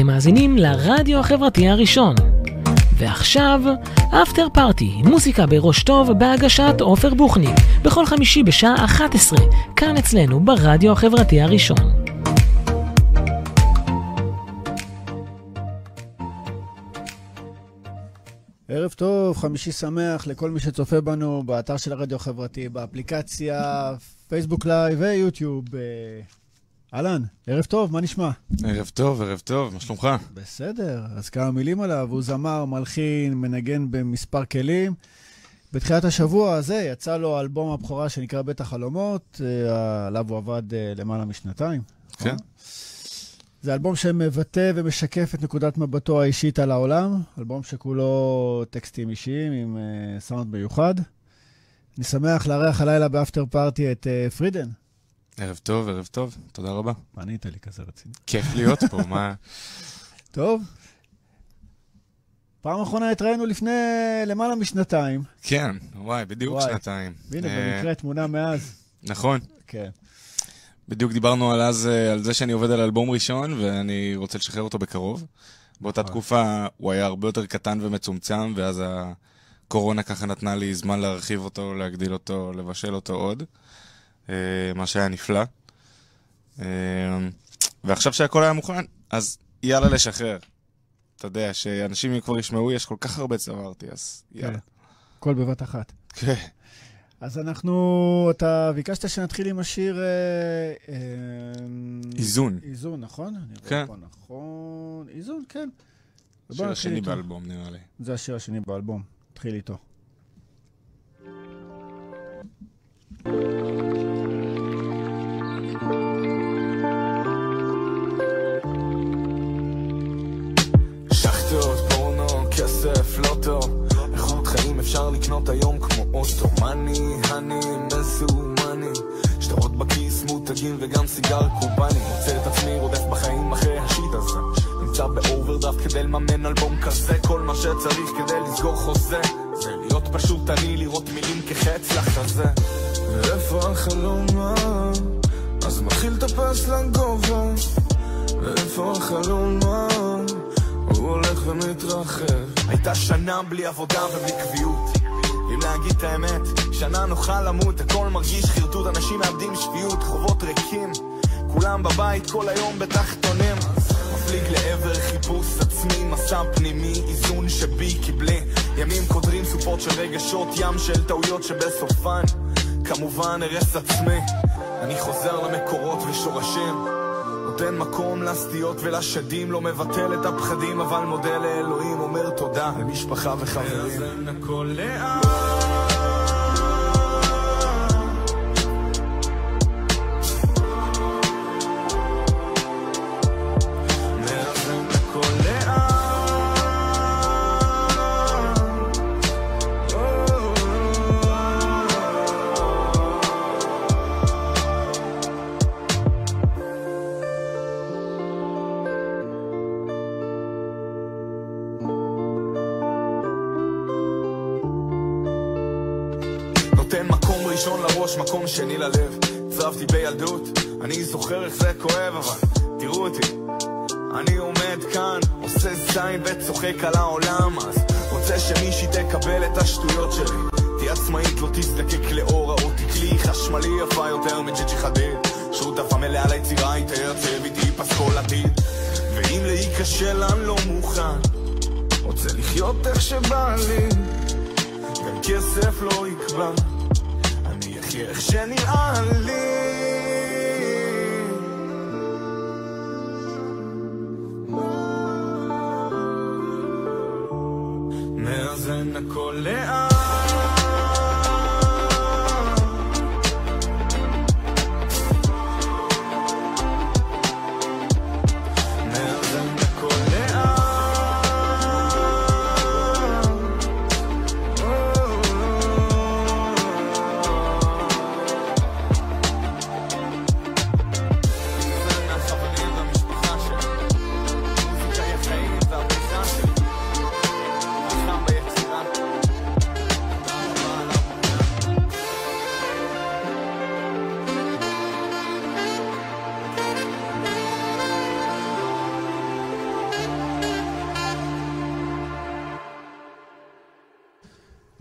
אתם מאזינים לרדיו החברתי הראשון. ועכשיו, after party, מוזיקה בראש טוב בהגשת עופר בוחניק, בכל חמישי בשעה 11, כאן אצלנו ברדיו החברתי הראשון. ערב טוב, חמישי שמח לכל מי שצופה בנו באתר של הרדיו החברתי, באפליקציה, פייסבוק live ויוטיוב. אה, אהלן, ערב טוב, מה נשמע? ערב טוב, ערב טוב, מה שלומך? בסדר, אז כמה מילים עליו. הוא זמר, מלחין, מנגן במספר כלים. בתחילת השבוע הזה יצא לו אלבום הבכורה שנקרא בית החלומות, אה, עליו הוא עבד אה, למעלה משנתיים. כן. נכון? זה אלבום שמבטא ומשקף את נקודת מבטו האישית על העולם, אלבום שכולו טקסטים אישיים עם uh, סאונד מיוחד. אני שמח לארח הלילה באפטר פארטי את פרידן. ערב טוב, ערב טוב, תודה רבה. מה ענית לי כזה רציני? כיף להיות פה, מה... טוב. פעם אחרונה התראינו לפני למעלה משנתיים. כן, וואי, בדיוק וואי. שנתיים. והנה, אה, במקרה תמונה מאז. נכון. כן. בדיוק דיברנו על אז, אה, על זה שאני עובד על אלבום ראשון, ואני רוצה לשחרר אותו בקרוב. באותה. תקופה הוא היה הרבה יותר קטן ומצומצם, ואז הקורונה ככה נתנה לי זמן להרחיב אותו, להגדיל אותו, לבשל אותו עוד, מה שהיה נפלא. אה, ועכשיו שהכל היה מוכן, אז יאללה לשחרר. אתה יודע, שאנשים כבר ישמעו, יש כל כך הרבה צברתי, אז יאללה. כן. הכל בבת אחת. כן. אז אנחנו, אתה ביקשת שנתחיל עם השיר... אה, אה, איזון. איזון, נכון? כן. פה נכון. איזון, כן. השיר השני איתו. באלבום, נראה לי. זה השיר השני באלבום. נתחיל איתו. שחטות, לוטו איכות חיים אפשר לקנות היום כמו אוטו. מאני, האני, מזומני שטרות בכיס, מותגים וגם סיגר קובאני מוצא את עצמי רודף בחיים אחרי השיט הזה. נמצא באוברדרפט כדי לממן אלבום כזה. כל מה שצריך כדי לסגור חוזה. זה להיות פשוט אני, לראות מילים כחץ לחזה. ואיפה החלום אה? אז מתחיל לטפס לגובה. ואיפה החלום אה? הוא הולך ומתרחב. הייתה שנה בלי עבודה ובלי קביעות. אם להגיד את האמת, שנה נוכל למות, הכל מרגיש חרטוט, אנשים מאבדים שפיות, חובות ריקים. כולם בבית כל היום בתחתונים. מפליג לעבר חיפוש עצמי, מסע פנימי, איזון שבי קיבלי. ימים קודרים סופות של רגשות, ים של טעויות שבסופן. כמובן הרס עצמי. אני חוזר למקורות ושורשים. נותן מקום לסטיות ולשדים, לא מבטל את הפחדים, אבל מודה לאלוהים, אומר תודה למשפחה וחברים.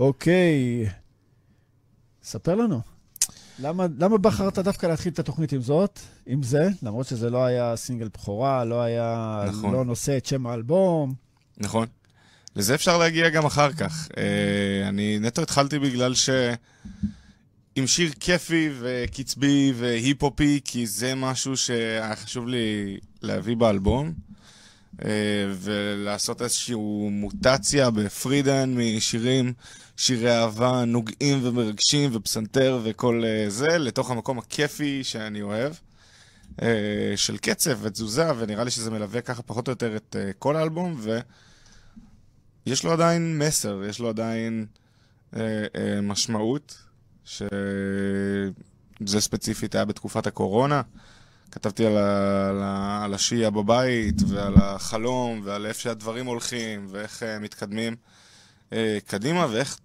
אוקיי, ספר לנו. למה, למה בחרת דווקא להתחיל את התוכנית עם זאת, עם זה, למרות שזה לא היה סינגל בכורה, לא היה, נכון. לא נושא את שם האלבום? נכון. לזה אפשר להגיע גם אחר כך. אה, אני נטו התחלתי בגלל ש... עם שיר כיפי וקצבי והיפ-הופי, כי זה משהו שהיה חשוב לי להביא באלבום, ולעשות איזושהי מוטציה בפרידן משירים, שירי אהבה נוגעים ומרגשים ופסנתר וכל אה, זה, לתוך המקום הכיפי שאני אוהב, אה, של קצב ותזוזה, ונראה לי שזה מלווה ככה פחות או יותר את כל האלבום, ויש לו עדיין מסר, יש לו עדיין משמעות. שזה ספציפית היה בתקופת הקורונה. כתבתי על, ה, על, ה, על השיעה בבית, ועל החלום, ועל איפה שהדברים הולכים, ואיך uh, מתקדמים uh, קדימה, ואיך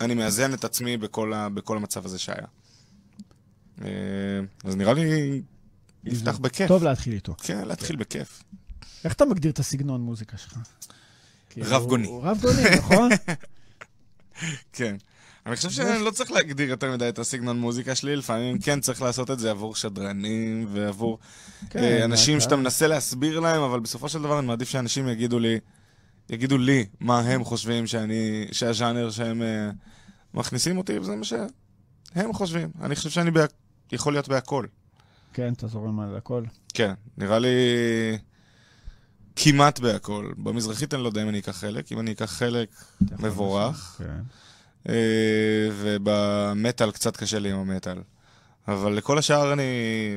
אני מאזן את עצמי בכל, ה, בכל המצב הזה שהיה. Uh, אז נראה לי נפתח בכיף. טוב להתחיל איתו. כן, להתחיל כן. בכיף. איך אתה מגדיר את הסגנון מוזיקה שלך? רב גוני. הוא רב גוני, נכון? כן. אני חושב שאני לא צריך להגדיר יותר מדי את הסגנון מוזיקה שלי, לפעמים כן צריך לעשות את זה עבור שדרנים ועבור כן, אה, אנשים שאתה מנסה להסביר להם, אבל בסופו של דבר אני מעדיף שאנשים יגידו לי, יגידו לי מה הם חושבים שאני, שהז'אנר שהם uh, מכניסים אותי, וזה מה שהם חושבים. אני חושב שאני בה, יכול להיות בהכל. כן, אתה זורם על הכל. כן, נראה לי כמעט בהכל. במזרחית אני לא יודע אם אני אקח חלק, אם אני אקח חלק, מבורך. כן. אה, ובמטאל קצת קשה לי עם המטאל. אבל לכל השאר אני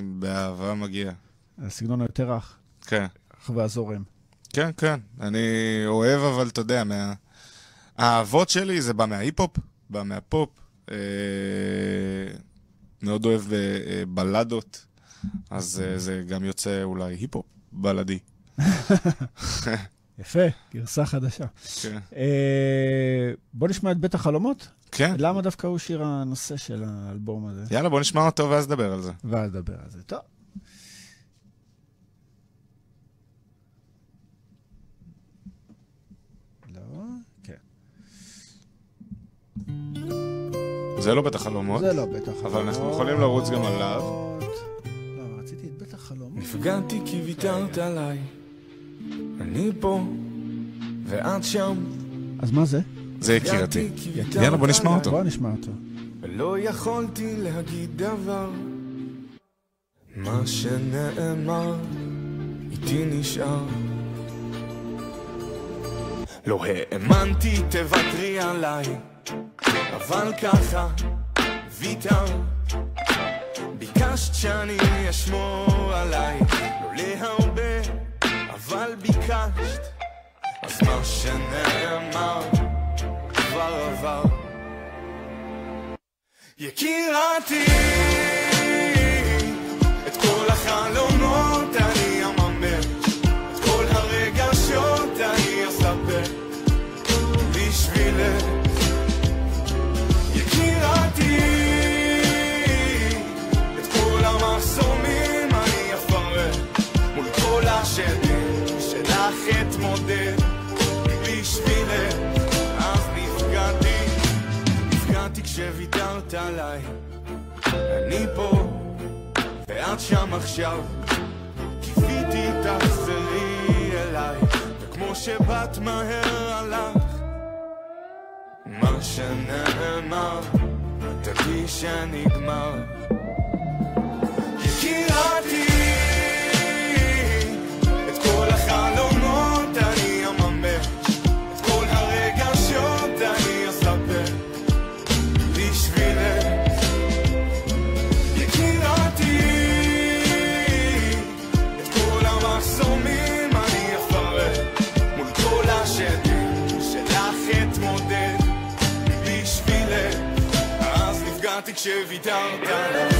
באהבה מגיע. הסגנון היותר רך. כן. רך והזורם. כן, כן. אני אוהב, אבל אתה יודע, מה... האהבות שלי זה בא מההיפ-הופ, בא מהפופ. אה... מאוד אוהב אה, בלדות, אז אה, זה גם יוצא אולי היפ-הופ בלדי. יפה, גרסה חדשה. כן. אה, בוא נשמע את בית החלומות. כן. למה דווקא הוא שיר הנושא של האלבום הזה? יאללה, בוא נשמע אותו ואז נדבר על זה. ואז נדבר על זה. טוב. לא? כן. זה לא בית החלומות. זה לא בית החלומות. אבל אנחנו יכולים לרוץ גם עליו. לא, רציתי את בית החלומות. נפגעתי כי ויתרת עליי. אני פה, ואת שם. אז מה זה? זה יקירתי. יאללה, בוא נשמע אותו. בוא נשמע אותו. ולא יכולתי להגיד דבר. מה שנאמר, איתי נשאר. לא האמנתי תוותרי עליי, אבל ככה ויתר. ביקשת שאני אשמור עליי, לא להרבה. אבל ביקשת, אז מה שנאמר כבר עבר. יקירתי, את כל החלומות שם עכשיו. קיוויתי תחזרי אליי וכמו שבאת מהר הלך. מה שנאמר תדעי שנגמר כשוויתרת עליי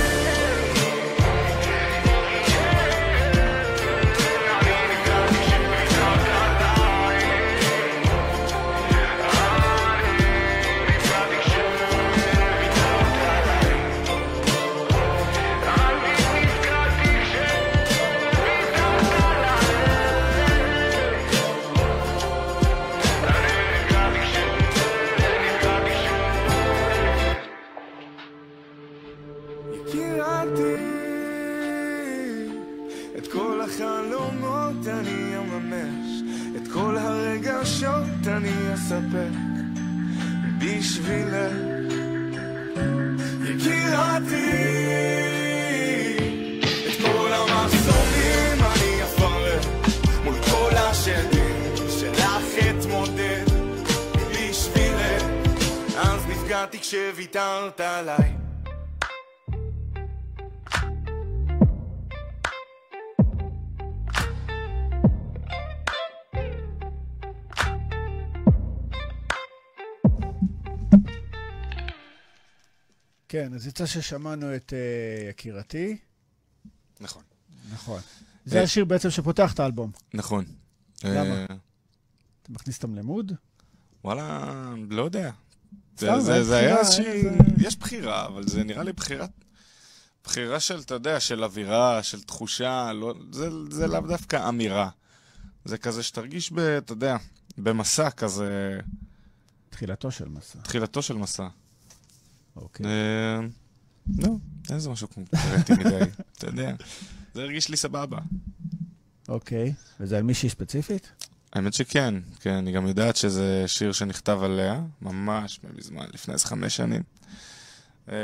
נפגעתי כשוויתרת עליי. כן, אז יצא ששמענו את uh, יקירתי. נכון. נכון. זה אה. השיר בעצם שפותח את האלבום. נכון. למה? אה, אתה מכניס אותם למוד? וואלה, לא יודע. זה- סתם, זה היה זה היה איזושהי... זה- יש בחירה, אבל זה נראה לי בחירה... בחירה של, אתה יודע, של אווירה, של תחושה, לא, זה, זה לאו דווקא אמירה. זה כזה שתרגיש, ב, אתה יודע, במסע כזה, תחילתו של מסע. תחילתו של מסע. אוקיי. אה, לא, אין זה משהו קונקרטי מדי, אתה יודע. זה הרגיש לי סבבה. אוקיי. וזה על מישהי ספציפית? האמת שכן, כן, אני גם יודעת שזה שיר שנכתב עליה, ממש מזמן, לפני איזה חמש שנים. אה,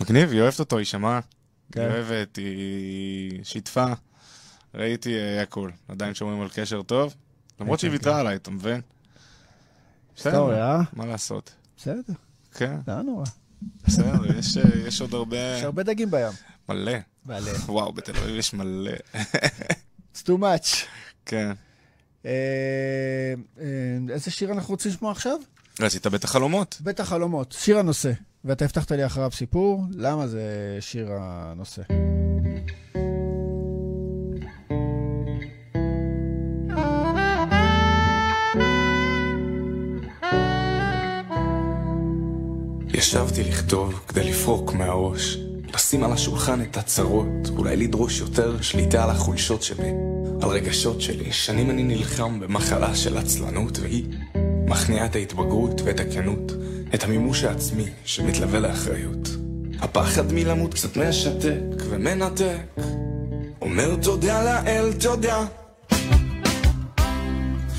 מגניב, היא אוהבת אותו, היא שמעה, כן. היא אוהבת, היא שיתפה, ראיתי, אה, היה קול. עדיין שומרים על קשר טוב, למרות שהיא כן, ויתרה כן. עליי, אתה מבין? בסדר, היסטוריה, אה? מה לעשות? בסדר, כן, לא נורא. בסדר, אה, יש עוד הרבה, יש הרבה דגים בים. מלא. מלא. וואו, בתל אביב יש מלא. It's too much. כן. אה, אה, איזה שיר אנחנו רוצים לשמוע עכשיו? רצית בית החלומות. בית החלומות, שיר הנושא. ואתה הבטחת לי אחריו סיפור, למה זה שיר הנושא? ישבתי לכתוב כדי לפרוק מהראש, לשים על השולחן את הצרות, אולי לדרוש יותר שליטה על החולשות שלי, על רגשות שלי. שנים אני נלחם במחלה של עצלנות, והיא מכניעה את ההתבגרות ואת הכנות, את המימוש העצמי שמתלווה לאחריות. הפחד מלמות קצת משתק ומנתק, אומר תודה לאל, תודה.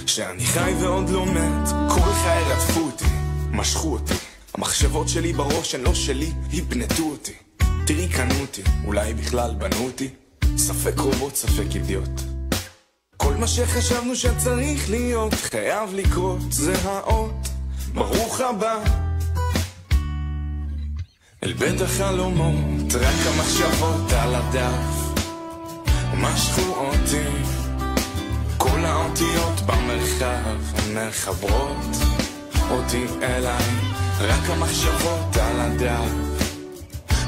שאני חי ועוד לא מת, כל חיי רדפו אותי, משכו אותי. המחשבות שלי בראש הן לא שלי, הבנטו אותי. תראי קנו אותי, אולי בכלל בנו אותי. ספק קרובות, ספק אידיוט. כל מה שחשבנו שצריך להיות, חייב לקרות, זה האות. ברוך הבא. אל בית החלומות, רק המחשבות על הדף. משכו אותי. כל האותיות במרחב מחברות אותי אליי, רק המחשבות על הדף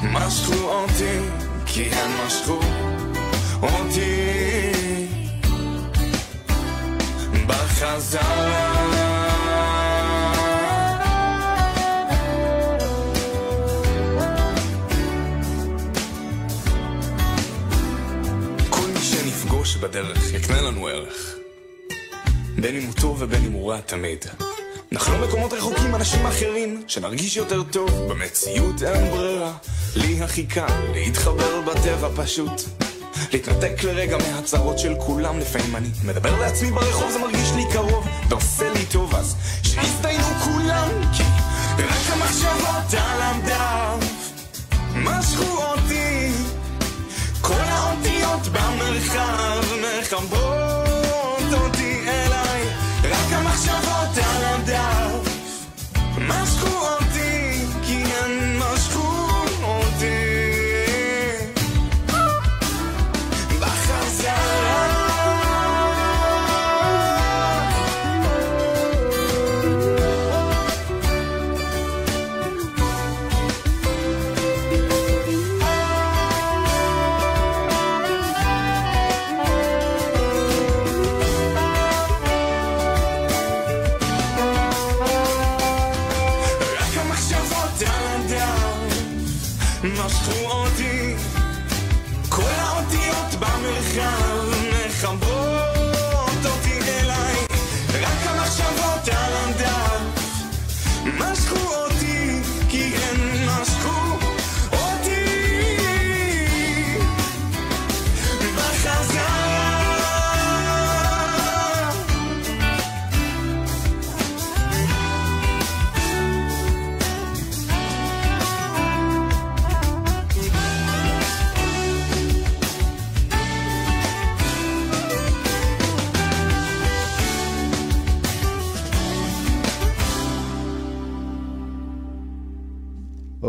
משכו אותי, כי הם משכו אותי בחזרה. כל מי שנפגוש בדרך יקנה לנו ערך. בין אם הוא טוב ובין אם הוא רע תמיד. נחלום מקומות רחוקים, אנשים אחרים, שנרגיש יותר טוב. במציאות אין ברירה, לי הכי קל להתחבר בטבע פשוט. להתנתק לרגע מהצרות של כולם, לפעמים אני מדבר לעצמי ברחוב, זה מרגיש לי קרוב, זה עושה לי טוב, אז שיסתיינו כולם, כי רק המחשבות על הדף משכו אותי. כל האותיות במרחב מחברות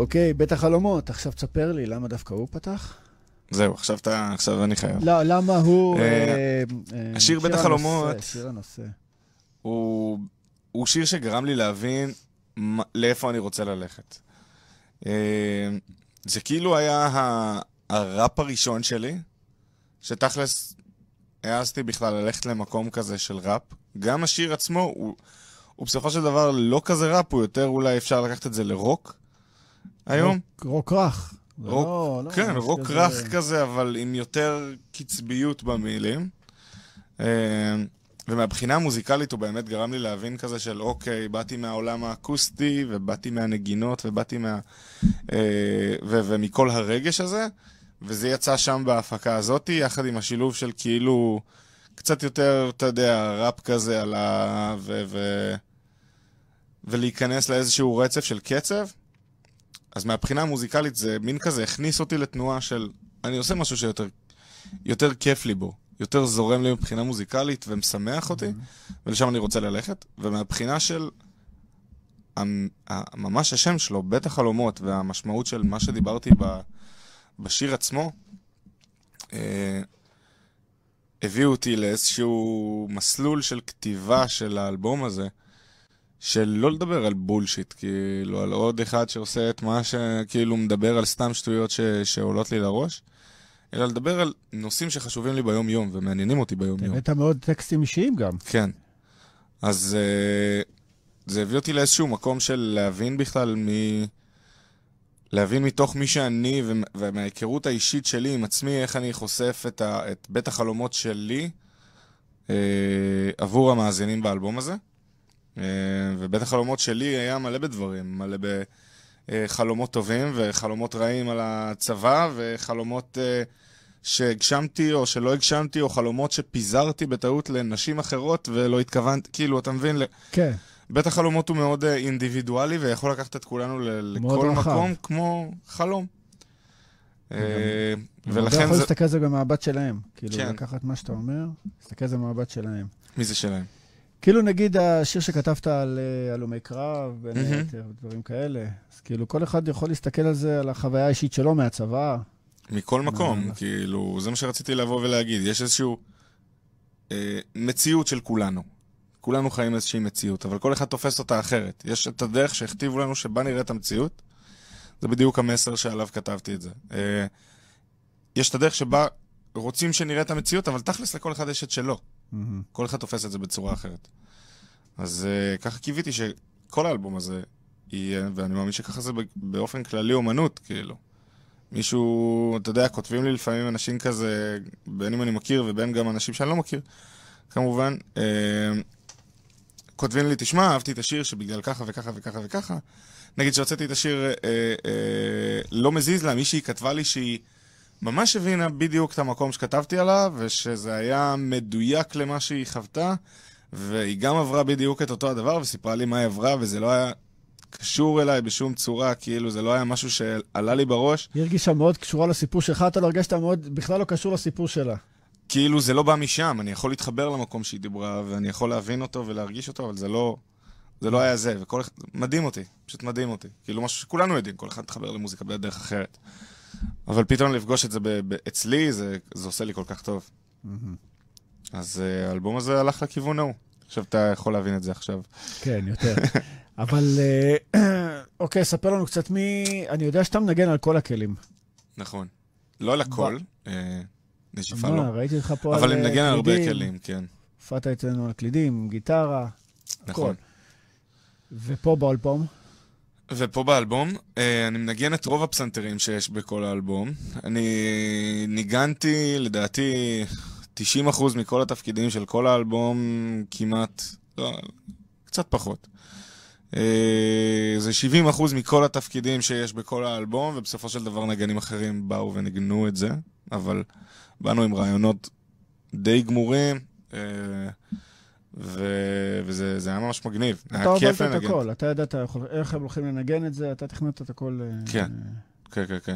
אוקיי, בית החלומות. עכשיו תספר לי, למה דווקא הוא פתח? זהו, עכשיו אתה, עכשיו אני חייב. לא, למה הוא... אה, אה, אה, השיר בית החלומות. שיר הנושא. הוא, הוא שיר שגרם לי להבין מה, לאיפה אני רוצה ללכת. זה כאילו היה ה, הראפ הראשון שלי, שתכלס העזתי בכלל ללכת למקום כזה של ראפ. גם השיר עצמו הוא, הוא בסופו של דבר לא כזה ראפ, הוא יותר אולי אפשר לקחת את זה לרוק היום. רוק- רך. רוק- לא- לא כן, רוק כזה- רך כזה, אבל עם יותר קצביות במילים. אה, ומהבחינה המוזיקלית הוא באמת גרם לי להבין כזה של אוקיי, באתי מהעולם האקוסטי, ובאתי מהנגינות, ובאתי מה... אה, ו- ומכל הרגש הזה, וזה יצא שם בהפקה הזאתי, יחד עם השילוב של כאילו קצת יותר, אתה יודע, ראפ כזה על ה... ו... ו- ולהיכנס לאיזשהו רצף של קצב. אז מהבחינה המוזיקלית זה מין כזה הכניס אותי לתנועה של אני עושה משהו שיותר יותר כיף לי בו, יותר זורם לי מבחינה מוזיקלית ומשמח אותי, ולשם אני רוצה ללכת. ומהבחינה של ממש השם שלו, בית החלומות, והמשמעות של מה שדיברתי ב, בשיר עצמו, אה, הביאו אותי לאיזשהו מסלול של כתיבה של האלבום הזה, של לא לדבר על בולשיט, כאילו, על עוד אחד שעושה את מה שכאילו מדבר על סתם שטויות ש, שעולות לי לראש, אלא לדבר על נושאים שחשובים לי ביום-יום ומעניינים אותי ביום-יום. הבאת מאוד טקסטים אישיים גם. כן. אז uh, זה הביא אותי לאיזשהו מקום של להבין בכלל מ... להבין מתוך מי שאני ו... ומההיכרות האישית שלי עם עצמי, איך אני חושף את, ה... את בית החלומות שלי uh, עבור המאזינים באלבום הזה. Uh, ובית החלומות שלי היה מלא בדברים, מלא בחלומות טובים וחלומות רעים על הצבא וחלומות... Uh, שהגשמתי או שלא הגשמתי, או חלומות שפיזרתי בטעות לנשים אחרות ולא התכוונתי, כאילו, אתה מבין? כן. בית החלומות הוא מאוד אה, אינדיבידואלי ויכול לקחת את כולנו לכל. מקום כמו חלום. אה, אתה ולכן יכול זה... להסתכל על זה מהמבט שלהם. כאילו, כן. לקחת מה שאתה אומר, להסתכל על זה מהמבט שלהם. מי זה שלהם? כאילו נגיד השיר שכתבת על אה, הלומי קרב, בין. היתר, דברים כאלה. אז כאילו כל אחד יכול להסתכל על זה, על החוויה האישית שלו מהצבא. מכל מקום? כאילו, זה מה שרציתי לבוא ולהגיד. יש איזושהי אה, מציאות של כולנו. כולנו חיים איזושהי מציאות, אבל כל אחד תופס אותה אחרת. יש את הדרך שהכתיבו לנו שבה נראה את המציאות. זה בדיוק המסר שעליו כתבתי את זה. אה, יש את הדרך שבה רוצים שנראה את המציאות, אבל תכלס לכל אחד יש את שלו. מהמם. כל אחד תופס את זה בצורה אחרת. אז uh, ככה קיוויתי שכל האלבום הזה יהיה, ואני מאמין שככה זה באופן כללי אומנות, כאילו. מישהו, אתה יודע, כותבים לי לפעמים אנשים כזה, בין אם אני מכיר ובין גם אנשים שאני לא מכיר, כמובן, uh, כותבים לי, תשמע, אהבתי את השיר שבגלל ככה וככה וככה וככה. נגיד שהוצאתי את השיר אה, אה, לא מזיז לה, מישהי כתבה לי שהיא ממש הבינה בדיוק את המקום שכתבתי עליו, ושזה היה מדויק למה שהיא חוותה, והיא גם עברה בדיוק את אותו הדבר, וסיפרה לי מה היא עברה, וזה לא היה קשור אליי בשום צורה, כאילו זה לא היה משהו שעלה לי בראש. היא הרגישה מאוד קשורה לסיפור שלך, אתה לא הרגשת מאוד, בכלל לא קשור לסיפור שלה. כאילו זה לא בא משם, אני יכול להתחבר למקום שהיא דיברה, ואני יכול להבין אותו ולהרגיש אותו, אבל זה לא, זה לא היה זה, וכל אחד, מדהים אותי, פשוט מדהים אותי. כאילו משהו שכולנו יודעים, כל אחד מתחבר למוזיקה בדרך אחרת. אבל פתאום לפגוש את זה ב- ב- אצלי, זה, זה עושה לי כל כך טוב. אז אה, האלבום הזה הלך לכיוון ההוא. עכשיו אתה יכול להבין את זה עכשיו. כן, יותר. אבל אה, אוקיי, ספר לנו קצת מי... אני יודע שאתה מנגן על כל הכלים. נכון. לא על הכל, אה, נשיפה לא. ראיתי אותך פה אבל על אני אה, מנגן על הרבה. כלים, כן. הופעת אצלנו על קלידים, גיטרה, נכון. ופה באלבום. ופה באלבום, אה, אני מנגן את רוב הפסנתרים שיש בכל האלבום. אני ניגנתי, לדעתי, 90% מכל התפקידים של כל האלבום, כמעט, לא, קצת פחות. אה, זה 70% מכל התפקידים שיש בכל האלבום, ובסופו של דבר נגנים אחרים באו וניגנו את זה, אבל באנו עם רעיונות די גמורים, אה, ו- וזה זה היה ממש מגניב. היה אתה כיף הובלת את לנגן. הכל, אתה ידעת יכול- איך הם הולכים לנגן את זה, אתה תכנת את הכל. כן. כן, כן, כן.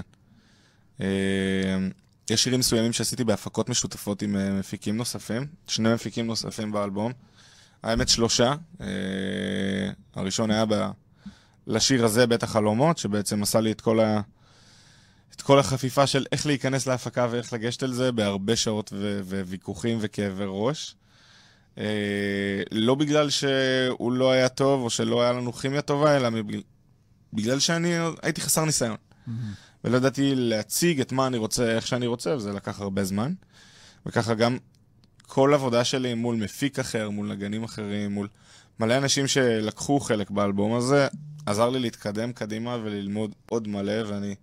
אה, יש שירים מסוימים שעשיתי בהפקות משותפות עם אה, מפיקים נוספים, שני מפיקים נוספים באלבום. האמת שלושה. אה, הראשון היה ב- לשיר הזה, בית החלומות, שבעצם עשה לי את כל, ה... את כל החפיפה של איך להיכנס להפקה ואיך לגשת על זה, בהרבה שעות ו... וויכוחים וכאבי ראש. אה, לא בגלל שהוא לא היה טוב או שלא היה לנו כימיה טובה, אלא. בגלל שאני הייתי חסר ניסיון. ולא ידעתי להציג את מה אני רוצה, איך שאני רוצה, וזה לקח הרבה זמן. וככה גם כל עבודה שלי מול מפיק אחר, מול נגנים אחרים, מול מלא אנשים שלקחו חלק באלבום הזה, עזר לי להתקדם קדימה וללמוד עוד מלא, ואני...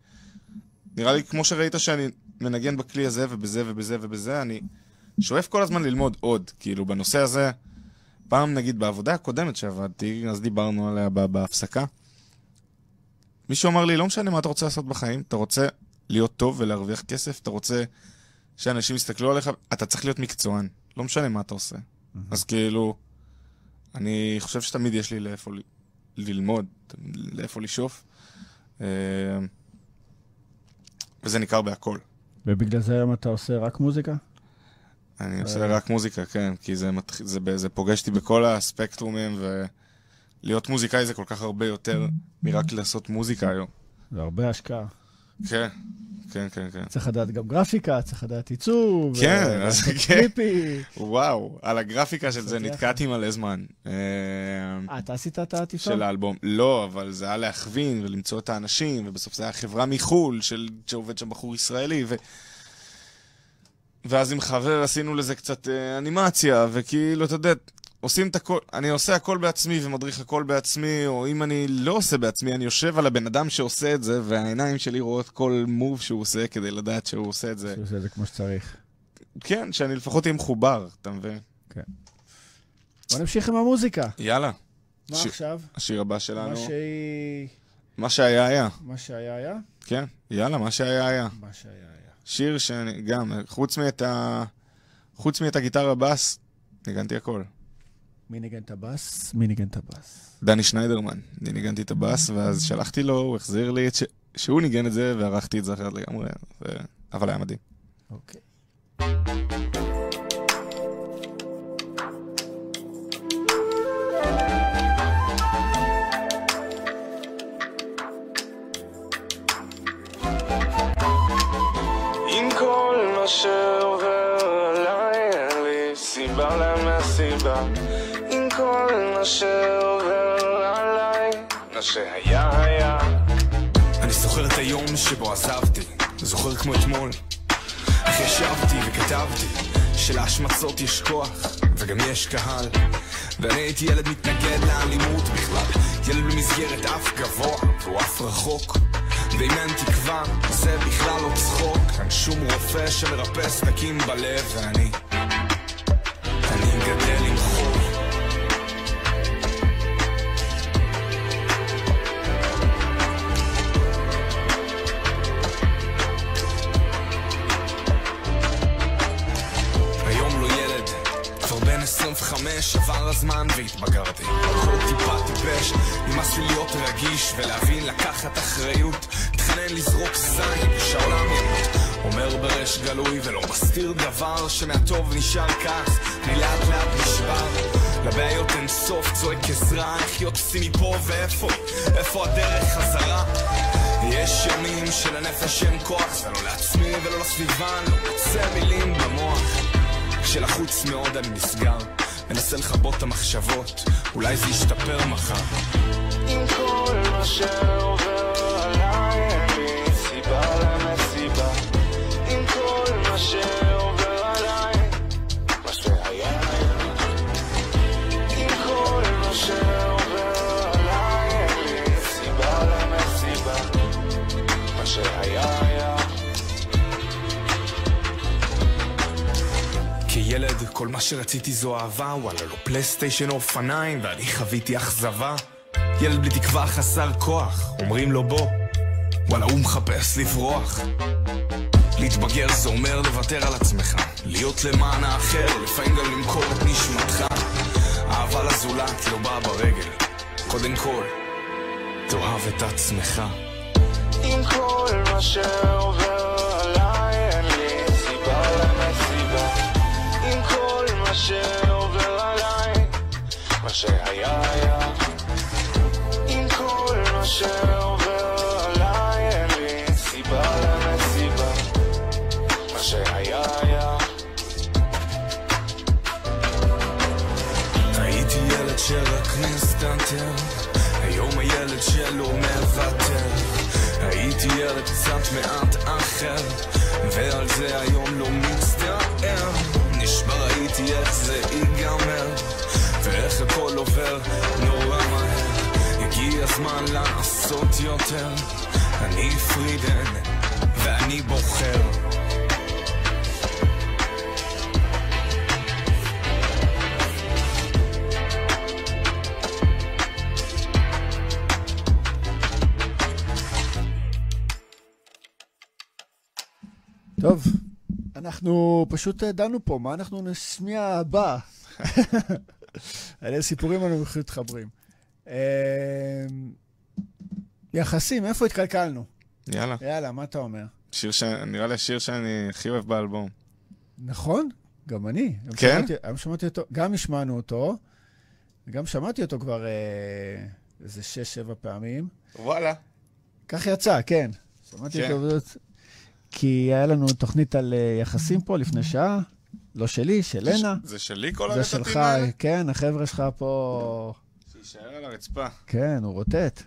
נראה לי, כמו שראית שאני מנגן בכלי הזה ובזה ובזה ובזה, אני שואף כל הזמן ללמוד עוד. כאילו, בנושא הזה, פעם, נגיד, בעבודה הקודמת שעבדתי, אז דיברנו עליה בהפסקה, מישהו אמר לי, לא משנה מה אתה רוצה לעשות בחיים, אתה רוצה להיות טוב ולהרוויח כסף, אתה רוצה שאנשים יסתכלו עליך, אתה צריך להיות מקצוען, לא משנה מה אתה עושה. אז כאילו, אני חושב שתמיד יש לי לאיפה ל- ללמוד, לאיפה לשאוף, אה, וזה ניכר בהכל. ובגלל זה היום אתה עושה רק מוזיקה? אני עושה רק מוזיקה, כן, כי זה, מתח... זה, זה פוגש אותי בכל הספקטרומים, ולהיות מוזיקאי זה כל כך הרבה יותר מרק לעשות מוזיקה היום. זה הרבה השקעה. כן, כן, כן, כן. צריך לדעת גם גרפיקה, צריך לדעת עיצוב. כן, ו- אז לעשות כן. קליפי. וואו, על הגרפיקה של זה נתקעתי מלא זמן. אה, אה, אתה עשית את העטיפה? של האלבום. לא, אבל זה היה להכווין ולמצוא את האנשים, ובסוף זה היה חברה מחו"ל של, שעובד שם בחור ישראלי, ו... ואז עם חבר עשינו לזה קצת אה, אנימציה, וכאילו, אתה יודע, עושים את הכל, אני עושה הכל בעצמי ומדריך הכל בעצמי, או אם אני לא עושה בעצמי, אני יושב על הבן אדם שעושה את זה, והעיניים שלי רואות כל מוב שהוא עושה כדי לדעת שהוא עושה את זה. שהוא עושה את זה כמו שצריך. כן, שאני לפחות אהיה מחובר, אתה מבין? בוא נמשיך עם המוזיקה. יאללה, מה ש- עכשיו? השיר הבא שלנו, מה שהיא... מה שהיה היה. מה שהיה היה? כן, יאללה, מה שהיה היה. מה שהיה היה. שיר שאני גם, חוץ מאת ה... חוץ מאת הגיטרה בס, ניגנתי הכל. מי ניגן את הבאס? מי ניגן את הבאס? דני שניידרמן, אני ניגנתי את הבאס, ואז שלחתי לו, הוא החזיר לי את ש... שהוא ניגן את זה, וערכתי את זה אחרת לגמרי, ו... אבל היה מדהים. אוקיי. עם שעובר עליי, מה שהיה היה. אני זוכר את היום שבו עזבתי, זוכר כמו אתמול. איך ישבתי וכתבתי, שלהשמצות יש כוח, וגם יש קהל. ואני הייתי ילד מתנגד לאלימות בכלל, ילד במסגרת אף גבוה, והוא אף רחוק. ואם אין תקווה, זה בכלל לא צחוק. אין שום רופא שמרפא סדקים בלב, ואני... 25, עבר הזמן והתבגרתי. הכל טיפה טיפש, נמאס לי להיות רגיש ולהבין לקחת אחריות. מתחנן לזרוק זין שהעולם ימות. אומר בריש גלוי ולא מסתיר דבר שמהטוב נשאר כך, אני לאט לאט נשבר. לבעיות אין סוף, צועק עזרה, איך יוצאים מפה ואיפה, איפה הדרך חזרה? יש ימים שלנפש אין כוח, זה לא לעצמי ולא לסביבה, אני לא מוצא מילים במוח. כשלחוץ מאוד אני נסגר, מנסה לכבות את המחשבות, אולי זה ישתפר מחר. עם כל מה שעובר כל מה שרציתי זו אהבה, וואלה לא פלייסטיישן או אופניים, ואני חוויתי אכזבה. ילד בלי תקווה חסר כוח, אומרים לו בוא, וואלה הוא מחפש לברוח. להתבגר זה אומר לוותר על עצמך, להיות למען האחר, לפעמים גם למכור את נשמתך. אהבה לזולת לא באה ברגל, קודם כל, תאהב את עצמך. עם כל מה שעובר הילד שלו מוותר. הייתי ילד קצת מעט אחר ועל זה היום לא מצטער. נשבר הייתי איך זה ייגמר ואיך הכל עובר נורא מהר. הגיע הזמן לעשות יותר. אני פרידן ואני בוחר אנחנו פשוט אה, דנו פה, מה אנחנו נשמיע הבא? אלה סיפורים לנו מתחברים. אה, יחסים, איפה התקלקלנו? יאללה. יאללה, מה אתה אומר? שיר ש... נראה לי השיר שאני הכי אוהב באלבום. נכון, גם אני. כן? שמעתי, גם שמעתי אותו, גם השמענו אותו, וגם שמעתי אותו כבר אה, איזה שש-שבע פעמים. וואלה. כך יצא, כן. שמעתי כן. אותו, כי היה לנו תוכנית על אה, יחסים פה לפני שעה, לא שלי, של לנה. זה שלי כל זה שלך, הרטטים האלה? כן, החבר'ה שלך פה, שיישאר על הרצפה. כן, הוא רוטט.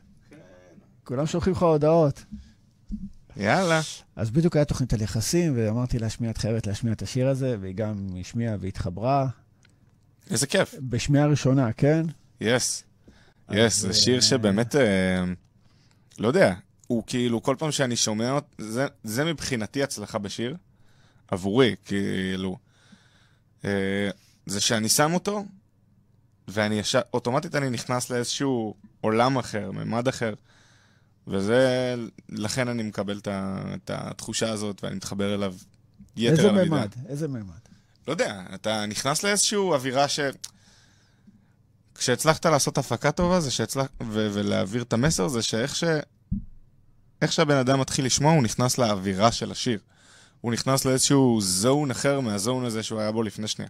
כולם שולחים לך הודעות. יאללה. אז בדיוק היה תוכנית על יחסים, ואמרתי לה, שמי, את חייבת להשמיע את השיר הזה, והיא גם השמיעה והתחברה. איזה כיף. בשמיעה ראשונה, כן? יס. יס, זה שיר אה, שבאמת, אה, לא יודע, הוא כאילו, כל פעם שאני שומע זה- זה מבחינתי הצלחה בשיר, עבורי, כאילו. אה, זה שאני שם אותו, ואני ישר, אוטומטית אני נכנס לאיזשהו עולם אחר, ממד אחר. וזה, לכן אני מקבל את התחושה הזאת, ואני מתחבר אליו יתר איזה על המידה. ממד? איזה ממד? לא יודע, אתה נכנס לאיזושהי אווירה ש... כשהצלחת לעשות הפקה טובה, זה שהצלח... ו- ולהעביר את המסר, זה שאיך ש... איך שהבן אדם מתחיל לשמוע, הוא נכנס לאווירה של השיר. הוא נכנס לאיזשהו זון אחר מהזון הזה שהוא היה בו לפני שנייה.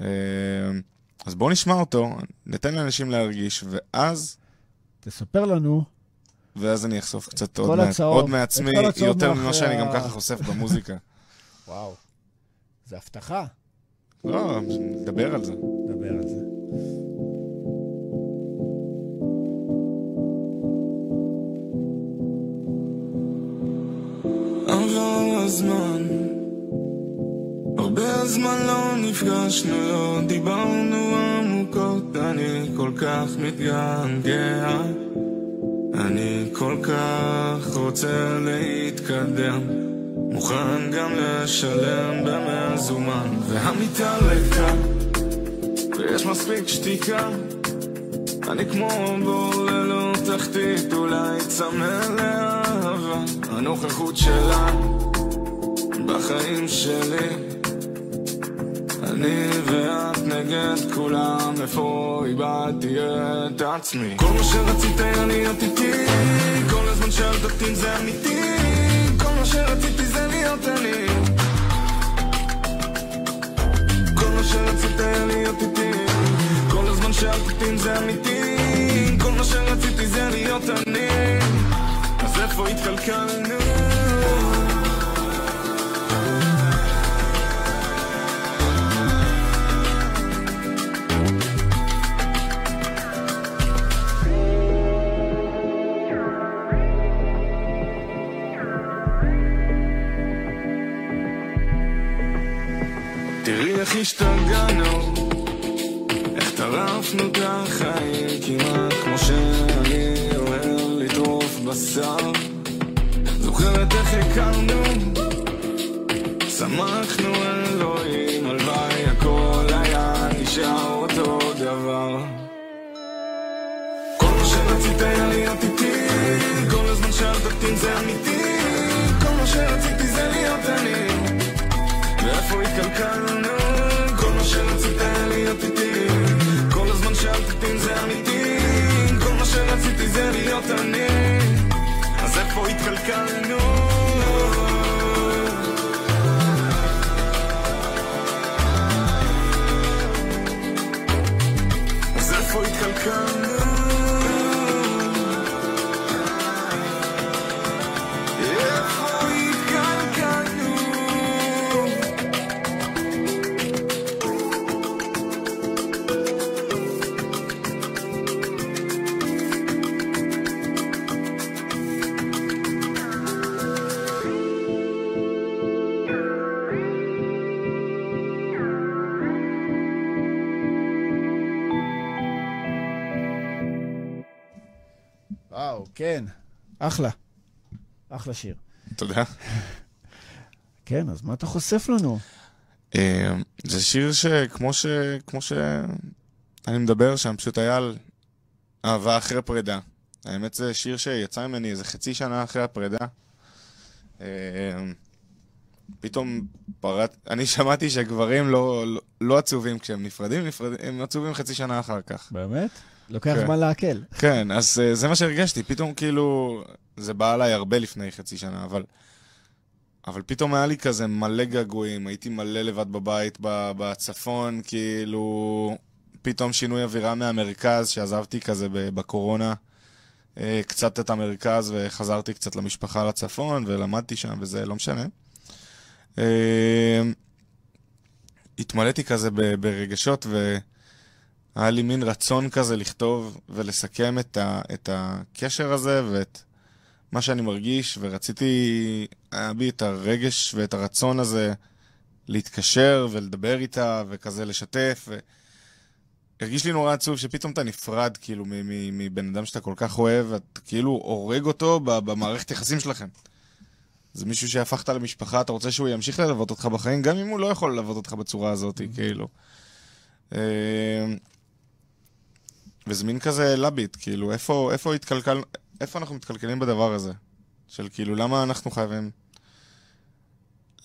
אה, אז בואו נשמע אותו, ניתן לאנשים להרגיש, ואז, תספר לנו. ואז אני אחשוף קצת עוד, מה... הצהוב, עוד מעצמי, יותר ממה שאני גם ככה חושף במוזיקה. וואו. זה הבטחה. לא, נדבר על זה. נדבר על זה. הזמן. הרבה זמן לא נפגשנו, לא דיברנו עמוקות. אני כל כך מתגעגע. אני כל כך רוצה להתקדם. מוכן גם לשלם במזומן. והמיטה ריקה ויש מספיק שתיקה. אני כמו בור ללא תחתית, אולי צמא לאהבה. הנוכחות שלה בחיים שלי. אני ואת נגד כולם, איפה איבדתי את עצמי? כל מה שרצית היה להיות איתי כל הזמן שאלת אותי אם זה אמיתי. כל מה שרציתי זה להיות אני. כל מה שרצית היה להיות איתי כל הזמן שאלת אותי אם זה אמיתי. כל מה שרציתי זה להיות אני. אז איפה התקלקלנו? הכרנו? שמחנו אלוהים הלוואי הכל היה נשאר אותו דבר כל מה שרצית היה להיות איתי כל הזמן אם זה אמיתי כל מה שרציתי זה להיות אני ואיפה התקלקלנו? כל מה שרצית היה להיות איתי כל הזמן אם זה אמיתי כל מה שרציתי זה להיות אני אז איפה התקלקלנו? אחלה. אחלה שיר. תודה. כן, אז מה אתה חושף לנו? אה, זה שיר שכמו ש... כמו ש... אני מדבר שם, פשוט היה על אהבה אחרי פרידה. האמת זה שיר שיצא ממני איזה חצי שנה אחרי הפרידה. אה, פתאום פרט... אני שמעתי שגברים לא, לא, לא עצובים כשהם נפרדים, נפרד... הם עצובים חצי שנה אחר כך. באמת? לוקח כן. זמן לעכל. כן, אז אה, זה מה שהרגשתי, פתאום כאילו, זה בא עליי הרבה לפני חצי שנה, אבל, אבל פתאום היה לי כזה מלא געגועים, הייתי מלא לבד בבית בצפון, כאילו, פתאום שינוי אווירה מהמרכז, שעזבתי כזה בקורונה, אה, קצת את המרכז וחזרתי קצת למשפחה לצפון, ולמדתי שם וזה, לא משנה. אה, התמלאתי כזה ברגשות, ו... היה לי מין רצון כזה לכתוב ולסכם את, ה, את הקשר הזה ואת מה שאני מרגיש, ורציתי, היה בי את הרגש ואת הרצון הזה להתקשר ולדבר איתה וכזה לשתף. ו... הרגיש לי נורא עצוב שפתאום אתה נפרד כאילו מ- מ- מבן אדם שאתה כל כך אוהב, ואת כאילו הורג אותו במערכת יחסים שלכם. זה מישהו שהפכת למשפחה, אתה רוצה שהוא ימשיך ללוות אותך בחיים, גם אם הוא לא יכול ללוות אותך בצורה הזאת, כאילו. וזה מין כזה לביט, כאילו, איפה, איפה התקלקל, איפה אנחנו מתקלקלים בדבר הזה? של כאילו, למה אנחנו חייבים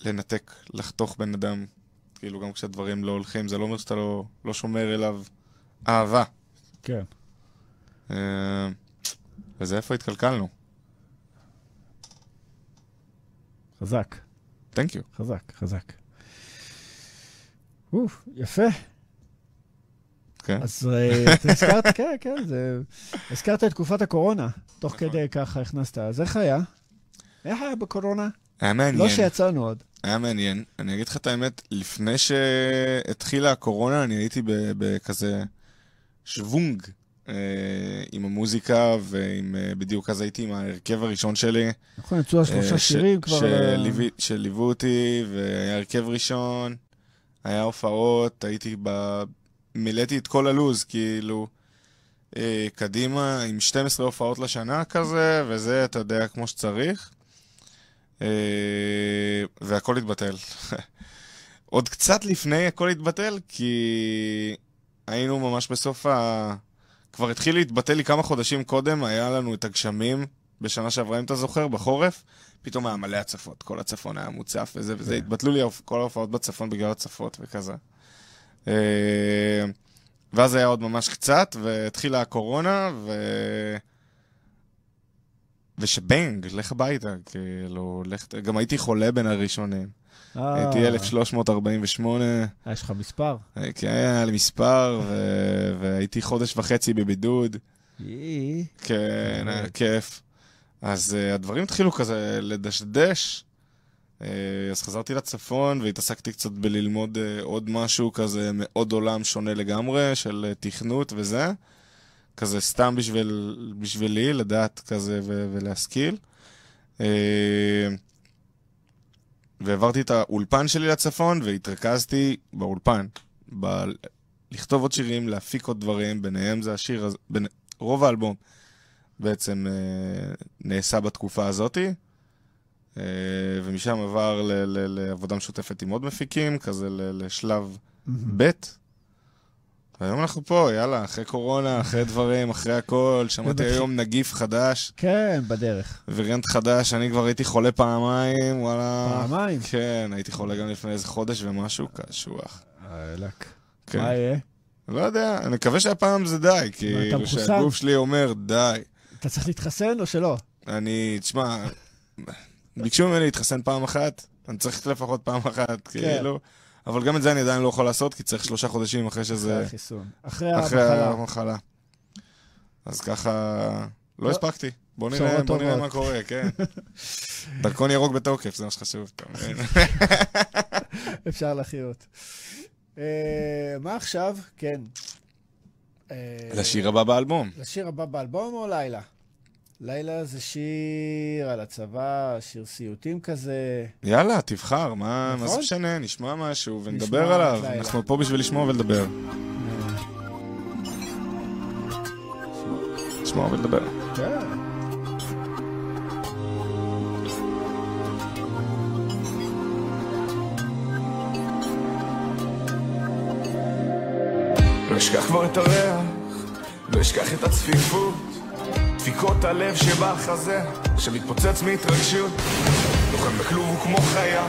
לנתק, לחתוך בן אדם, כאילו, גם כשהדברים לא הולכים, זה לא אומר שאתה לא, לא שומר אליו אהבה. כן. אה, וזה איפה התקלקלנו. חזק, תנק יו. חזק, חזק. אוף, יפה. כן. אז אה, הזכרת, כן, כן, זה... הזכרת את תקופת הקורונה, תוך נכון. כדי ככה הכנסת. אז איך היה? איך היה בקורונה? היה מעניין. לא שיצאנו עוד. היה מעניין. אני אגיד לך את האמת, לפני שהתחילה הקורונה, אני הייתי בכזה שוונג אה, עם המוזיקה, ועם, אה, בדיוק אז הייתי עם ההרכב הראשון שלי. נכון, יצאו השלושה שירים כבר. שליוו- שליוו אותי, והיה הרכב ראשון, היה הופעות, הייתי ב... מילאתי את כל הלוז, כאילו, אה, קדימה, עם 12 הופעות לשנה כזה, וזה, אתה יודע, כמו שצריך. אה, והכל התבטל. עוד קצת לפני הכל התבטל, כי היינו ממש בסוף ה... כבר התחיל להתבטל לי כמה חודשים קודם, היה לנו את הגשמים בשנה שעברה, אם אתה זוכר, בחורף. פתאום היה מלא הצפות, כל הצפון היה מוצף וזה, וזה, כן. התבטלו לי כל ההופעות בצפון בגלל הצפות וכזה. אה, ואז היה עוד ממש קצת, והתחילה הקורונה, ו... ושבנג, לך הביתה, כאילו, לך... גם הייתי חולה בין הראשונים. אה, הייתי 1348, אה, יש לך מספר? כן, היה לי מספר, ו... והייתי חודש וחצי בבידוד. כן, היה. כיף. אז הדברים התחילו כזה לדשדש. Uh, אז חזרתי לצפון והתעסקתי קצת בללמוד uh, עוד משהו כזה מעוד עולם שונה לגמרי, של uh, תכנות וזה. כזה סתם בשביל, בשבילי, לדעת כזה ו- ולהשכיל. והעברתי את האולפן שלי לצפון והתרכזתי באולפן. ב- לכתוב עוד שירים, להפיק עוד דברים, ביניהם זה השיר, בין, רוב האלבום בעצם אה, נעשה בתקופה הזאתי, אה, ומשם עבר ל- ל- לעבודה משותפת עם עוד מפיקים, כזה ל- לשלב ב'. והיום אנחנו פה, יאללה, אחרי קורונה, אחרי דברים, אחרי הכל, שמעתי היום נגיף חדש, כן, בדרך. וריאנט חדש, אני כבר הייתי חולה פעמיים, וואלה. פעמיים? כן, הייתי חולה גם לפני איזה חודש ומשהו, קשוח. אלק. כן. מה יהיה? לא יודע, אני מקווה שהפעם זה די, כאילו מחוסן? שהגוף שלי אומר, די. אתה צריך להתחסן או שלא? אני, תשמע, ביקשו ממני להתחסן פעם אחת, אני צריך לפחות פעם אחת, כן. כאילו, אבל גם את זה אני עדיין לא יכול לעשות, כי צריך שלושה חודשים אחרי אחרי שזה, החיסון. אחרי אחרי המחלה. אז ככה, לא לא. הספקתי. בוא נראה, בוא נראה. מה קורה, כן. דרכון ירוק בתוקף, זה מה שחשוב, אתה מבין? אפשר לחיות. אה, מה עכשיו? כן. אה, לשיר הבא באלבום. לשיר הבא באלבום או לילה? לילה זה שיר על הצבא, שיר סיוטים כזה. יאללה, תבחר, מה מה זה נכון. משנה, נשמע משהו נשמע ונדבר עליו. לילה. אנחנו פה בשביל לשמוע ולדבר. לשמוע ולדבר. כן. לא אשכח כבר את הריח, לא אשכח את הצפיפות, דפיקות הלב שבחזה, שמתפוצץ מהתרגשות. לוחם בכלוב הוא כמו חיה,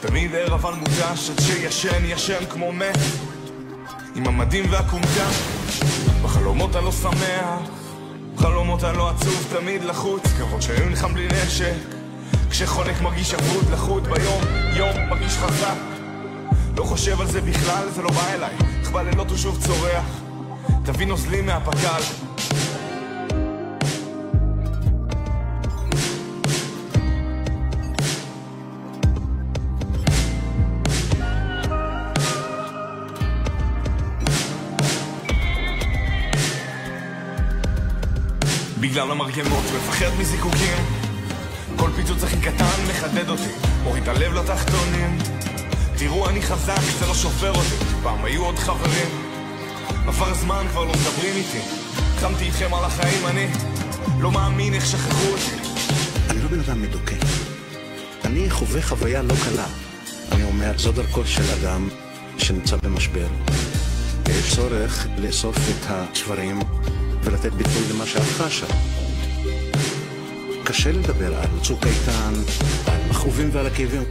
תמיד ער אבל מותש, עד שישן ישן כמו מת, עם המדים והכומתה. בחלומות הלא שמח, בחלומות הלא עצוב, תמיד לחוץ, קרבות שהיו נלחם בלי נשק. כשחונק מרגיש אבוד, לחוט ביום, יום מרגיש חזק. לא חושב על זה בכלל, זה לא בא אליי. אך בלילות הוא שוב צורח. תביא נוזלים מהפק"ל. בגלל המרגמות, מפחד מזיקוקים. כל פיצוץ הכי קטן מחדד אותי, מוריד הלב לתחתונים. תראו אני חזק, זה לא שובר אותי, פעם היו עוד חברים. עבר זמן, כבר לא מדברים איתי. חמתי איתכם על החיים, אני לא מאמין איך שכחו אותי. אני לא בן אדם מדוכא. אני חווה חוויה לא קלה. אני אומר, זו דרכו של אדם שנמצא במשבר. יש צורך לאסוף את השברים ולתת ביטוי למה שאת חשה. קשה לדבר על צוק איתן, על מכאובים ועל הכאבים,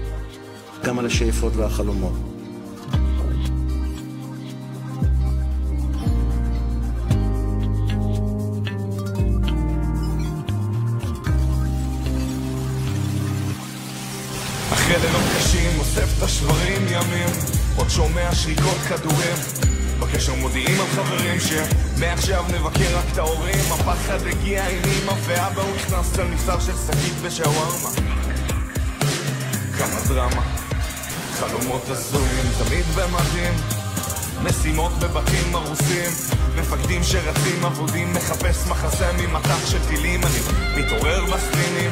גם על השאיפות והחלומות. אחרי לילות קשים, אוסף את השברים ימים, עוד שומע שריקות כדורים. בקשר מודיעים על חברים שמעכשיו נבקר רק את ההורים. הפחד הגיע עם אמא ואבא, הוא נכנס אל מבשר של שקית ושווארמה. כמה דרמה, חלומות הזויים, תמיד במדים. משימות בבתים הרוסים, מפקדים שרצים אבודים, מחפש מחסה ממטח של טילים, אני מתעורר בספינים,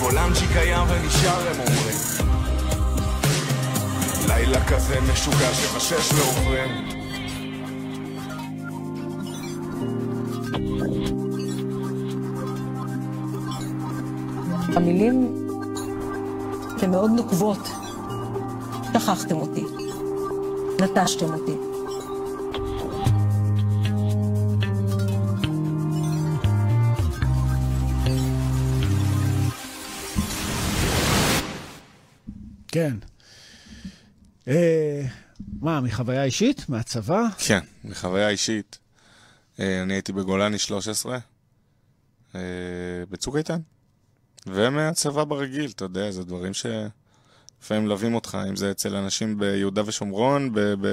גולנצ'יק היה ונשאר הם אומרים. לילה כזה משוגע שבשש לעוברים. המילים הן מאוד נוקבות. שכחתם אותי, נטשתם אותי. כן. אה, מה, מחוויה אישית? מהצבא? כן, מחוויה אישית. אה, אני הייתי בגולני 13, אה, בצוק איתן. ומהצבא ברגיל, אתה יודע, זה דברים שלפעמים מלווים אותך, אם זה אצל אנשים ביהודה ושומרון, ב... ב...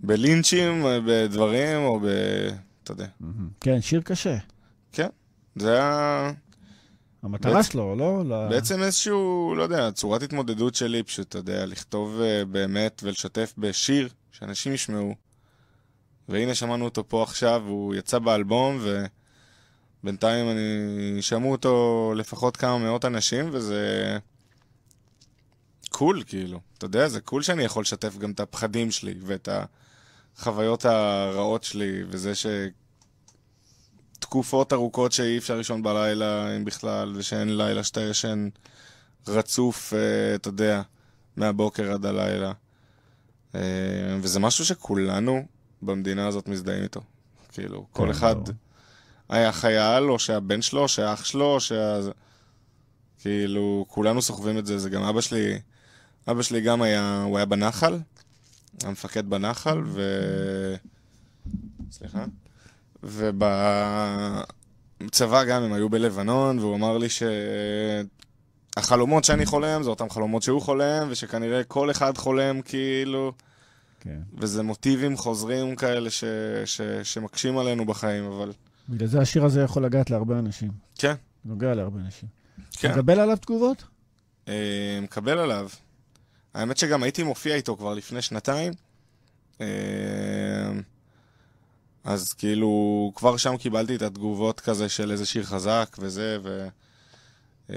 בלינצ'ים, בדברים, או ב... אתה יודע. כן, שיר קשה. כן, זה היה המטרה שלו, לא? בעצם איזשהו, לא יודע, צורת התמודדות שלי, פשוט, אתה יודע, לכתוב אה, באמת ולשתף בשיר שאנשים ישמעו. והנה שמענו אותו פה עכשיו, הוא יצא באלבום, ובינתיים אני... שמעו אותו לפחות כמה מאות אנשים, וזה... קול, כאילו. אתה יודע, זה קול שאני יכול לשתף גם את הפחדים שלי, ואת החוויות הרעות שלי, וזה ש... תקופות ארוכות שאי אפשר לישון בלילה, אם בכלל, ושאין לילה שאתה ישן רצוף, אה, אתה יודע, מהבוקר עד הלילה. אה, וזה משהו שכולנו במדינה הזאת מזדהים איתו. כאילו, כל כן, אחד. היה חייל, או שהבן שלו, או שהאח שלו, או שה... כאילו, כולנו סוחבים את זה. זה גם אבא שלי, אבא שלי גם היה, הוא היה בנחל, היה מפקד בנחל, ו... סליחה? ובצבא גם הם היו בלבנון, והוא אמר לי שהחלומות שאני חולם זה אותם חלומות שהוא חולם, ושכנראה כל אחד חולם כאילו, כן. וזה מוטיבים חוזרים כאלה ש... ש... שמקשים עלינו בחיים, אבל בגלל זה השיר הזה יכול לגעת להרבה אנשים. כן, נוגע להרבה אנשים. כן. מקבל עליו תגובות? אה, מקבל עליו. האמת שגם הייתי מופיע איתו כבר לפני שנתיים. אה, אז כאילו, כבר שם קיבלתי את התגובות כזה של איזה שיר חזק וזה, ו... אה,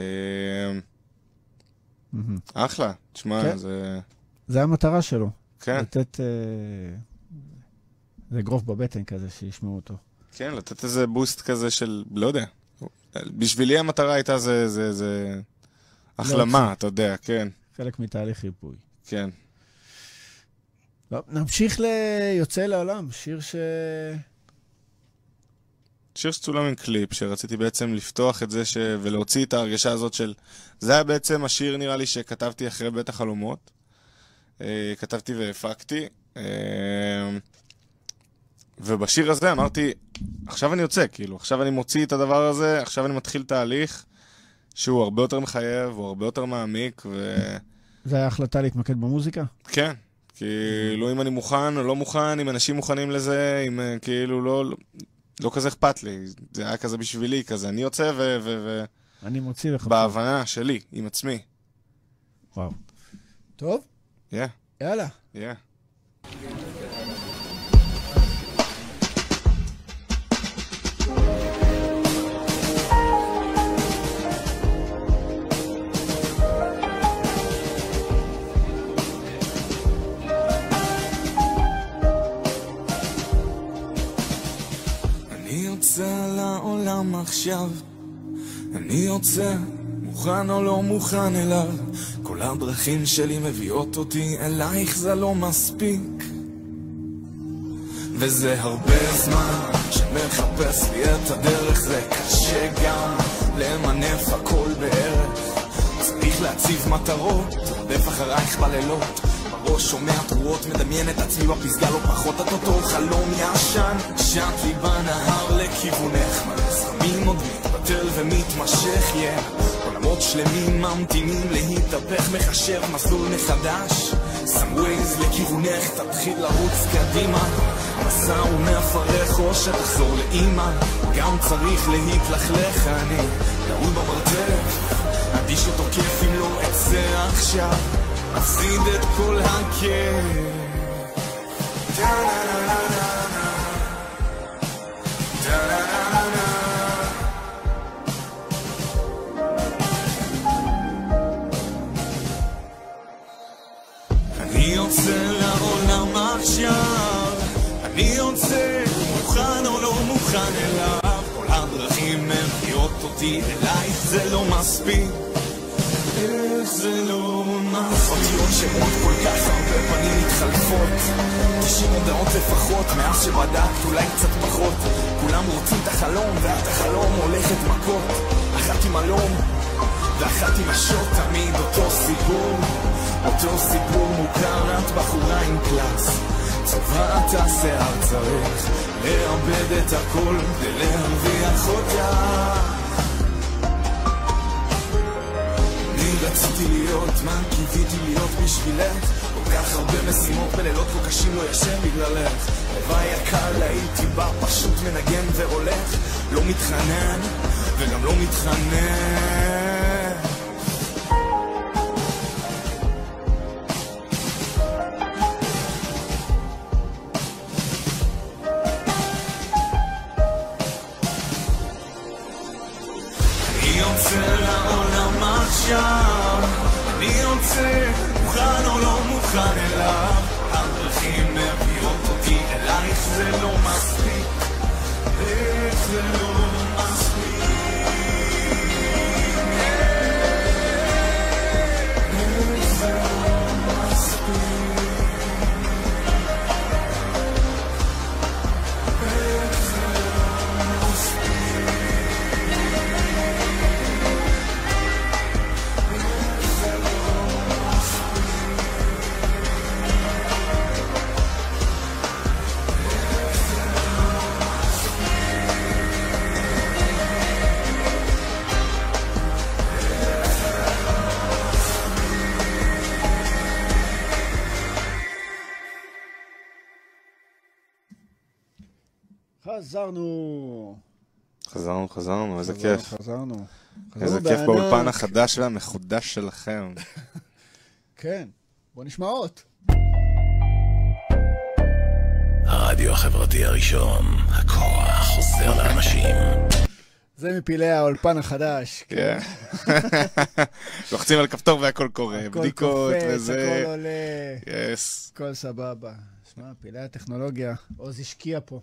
מהמם. אחלה, תשמע, כן. זה... זה המטרה שלו. כן, לתת... אה, זה אגרוף בבטן כזה, שישמעו אותו. כן, לתת איזה בוסט כזה של, לא יודע. בשבילי המטרה הייתה זה, זה, זה החלמה, אתה יודע, כן, חלק מתהליך ריפוי. כן. לא, נמשיך ליוצא לעולם, שיר ש... שיר שצולם עם קליפ, שרציתי בעצם לפתוח את זה ש... ולהוציא את ההרגשה הזאת של... זה היה בעצם השיר, נראה לי, שכתבתי אחרי בית החלומות. אה, כתבתי והפקתי. אה, ובשיר הזה אמרתי, עכשיו אני יוצא, כאילו, עכשיו אני מוציא את הדבר הזה, עכשיו אני מתחיל תהליך שהוא הרבה יותר מחייב, הוא הרבה יותר מעמיק, ו... זה היה החלטה להתמקד במוזיקה? כן. כאילו, אם אני מוכן או לא מוכן, אם אנשים מוכנים לזה, אם אה, כאילו לא, לא, לא כזה אכפת לי. זה היה כזה בשבילי, כזה אני יוצא ו... ו, ו אני מוציא לך. בהבנה שלי, עם עצמי. וואו. טוב, Yeah, יאללה. yeah. יוצא לעולם עכשיו, אני יוצא, מוכן או לא מוכן אליו. כל הדרכים שלי מביאות אותי אלייך, זה לא מספיק. וזה הרבה זמן שמחפש לי את הדרך, זה קשה גם למנף הכל בערך. צריך להציב מטרות, רודף אחרייך בלילות. בראש שומע תרועות, מדמיין את עצמי בפסגה לא פחות, את אותו חלום ישן. שט לי בנהר לכיוונך, מלא זרמים עוד מתבטל ומתמשך, yeah. עולמות שלמים ממתינים להתהפך, מחשב מסלול מחדש. שם ווייז לכיוונך, תתחיל לרוץ קדימה. המסע הוא מפרך או שתחזור לאימא. גם צריך להתלכלך, אני נעול במרתף. אדיש אותו כיף אם לא אצא עכשיו, אפסיד את כל. טה-נה-נה-נה-נה. אני יוצא לעולם עכשיו, אני יוצא, מוכן או לא מוכן אליו, כל הדרכים מביאות אותי אלייך, זה לא מספיק. לא מספיק. אותיות שמות כל כך הרבה פנים מתחלפות, 90 הודעות לפחות, מאז שבדקת אולי קצת פחות. כולם רוצים את החלום, ואת החלום הולכת מכות. אחת עם הלום, ואחת עם השוט, תמיד אותו סיפור. אותו סיפור מוכר, את בחורה עם קלאס. צבעת השיער צריך לאבד את הכל כדי להרוויח אותה. רציתי להיות מה? קיוויתי להיות בשבילך. כל כך הרבה משימות בלילות כה קשים לא ישן בגללך. הלוואי הקל הייתי בא פשוט מנגן והולך. לא מתחנן וגם לא מתחנן מוכן אליו. הדרכים מביאות אותי אלייך, זה לא מספיק. איך זה לא חזרנו. חזרנו, חזרנו, איזה כיף. חזרנו. איזה חזרנו כיף בענק. באולפן החדש והמחודש שלכם. כן. בוא נשמע עוד. הרדיו החברתי הראשון, הכוח חוזר לאנשים. זה מפעילי האולפן החדש. כן. לוחצים על כפתור והכל קורה, הכל בדיקות קופץ, וזה. הכל עולה, יס. הכל סבבה. שמע, פעילי הטכנולוגיה, עוז השקיע פה.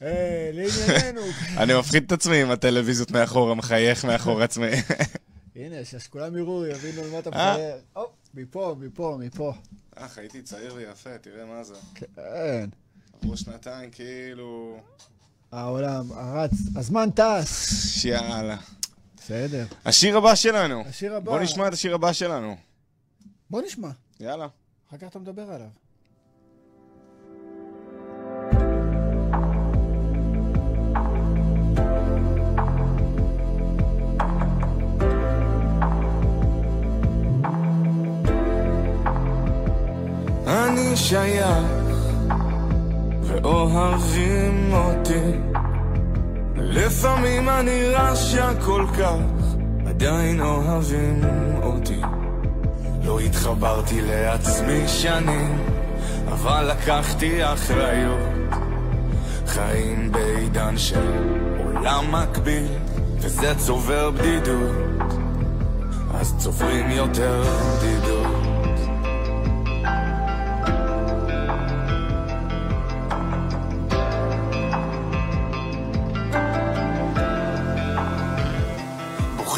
לענייננו. אני מפחיד את עצמי עם הטלוויזיות מאחורה, מחייך מאחור עצמי. הנה, שכולם יראו, יבינו על מה אתה אה? מחייך. מפה, מפה, מפה. אה, הייתי צעיר ויפה, תראה מה זה. כן. עברו שנתיים, כאילו... העולם רץ, הזמן טס. יאללה. בסדר. השיר הבא שלנו. השיר הבא. בוא נשמע את השיר הבא שלנו. בוא נשמע, יאללה. אחר כך אתה מדבר עליו. שייך ואוהבים אותי. לפעמים אני רשע כל כך עדיין אוהבים אותי. לא התחברתי לעצמי שנים אבל לקחתי אחריות. חיים בעידן של עולם מקביל וזה צובר בדידות. אז צוברים יותר בדידות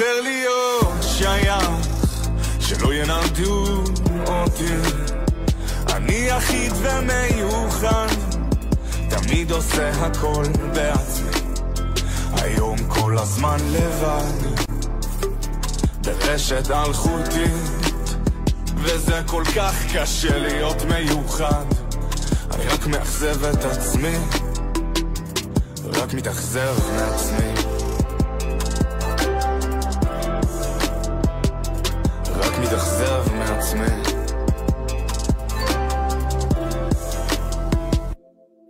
בוחר להיות שייך, שלא ינרדו אותי. אני יחיד ומיוחד, תמיד עושה הכל בעצמי. היום כל הזמן לבד, ברשת אלחוטית, וזה כל כך קשה להיות מיוחד. אני רק מאכזב את עצמי, רק מתאכזב מעצמי. מתאכזב מעצמי.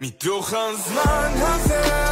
מתוך הזמן הזה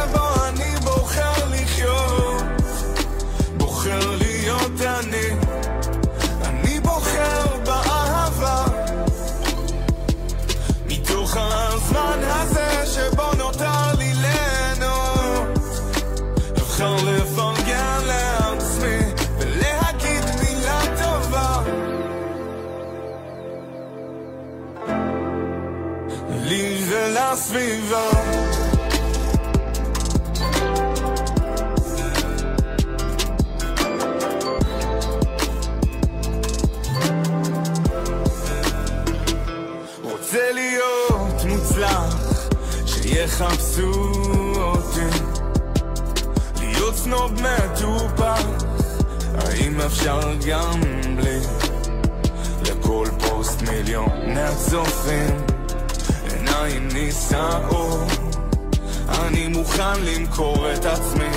אפשר גם בלי? לכל פוסט מיליונר צופים, עיניים נישאות, אני מוכן למכור את עצמי,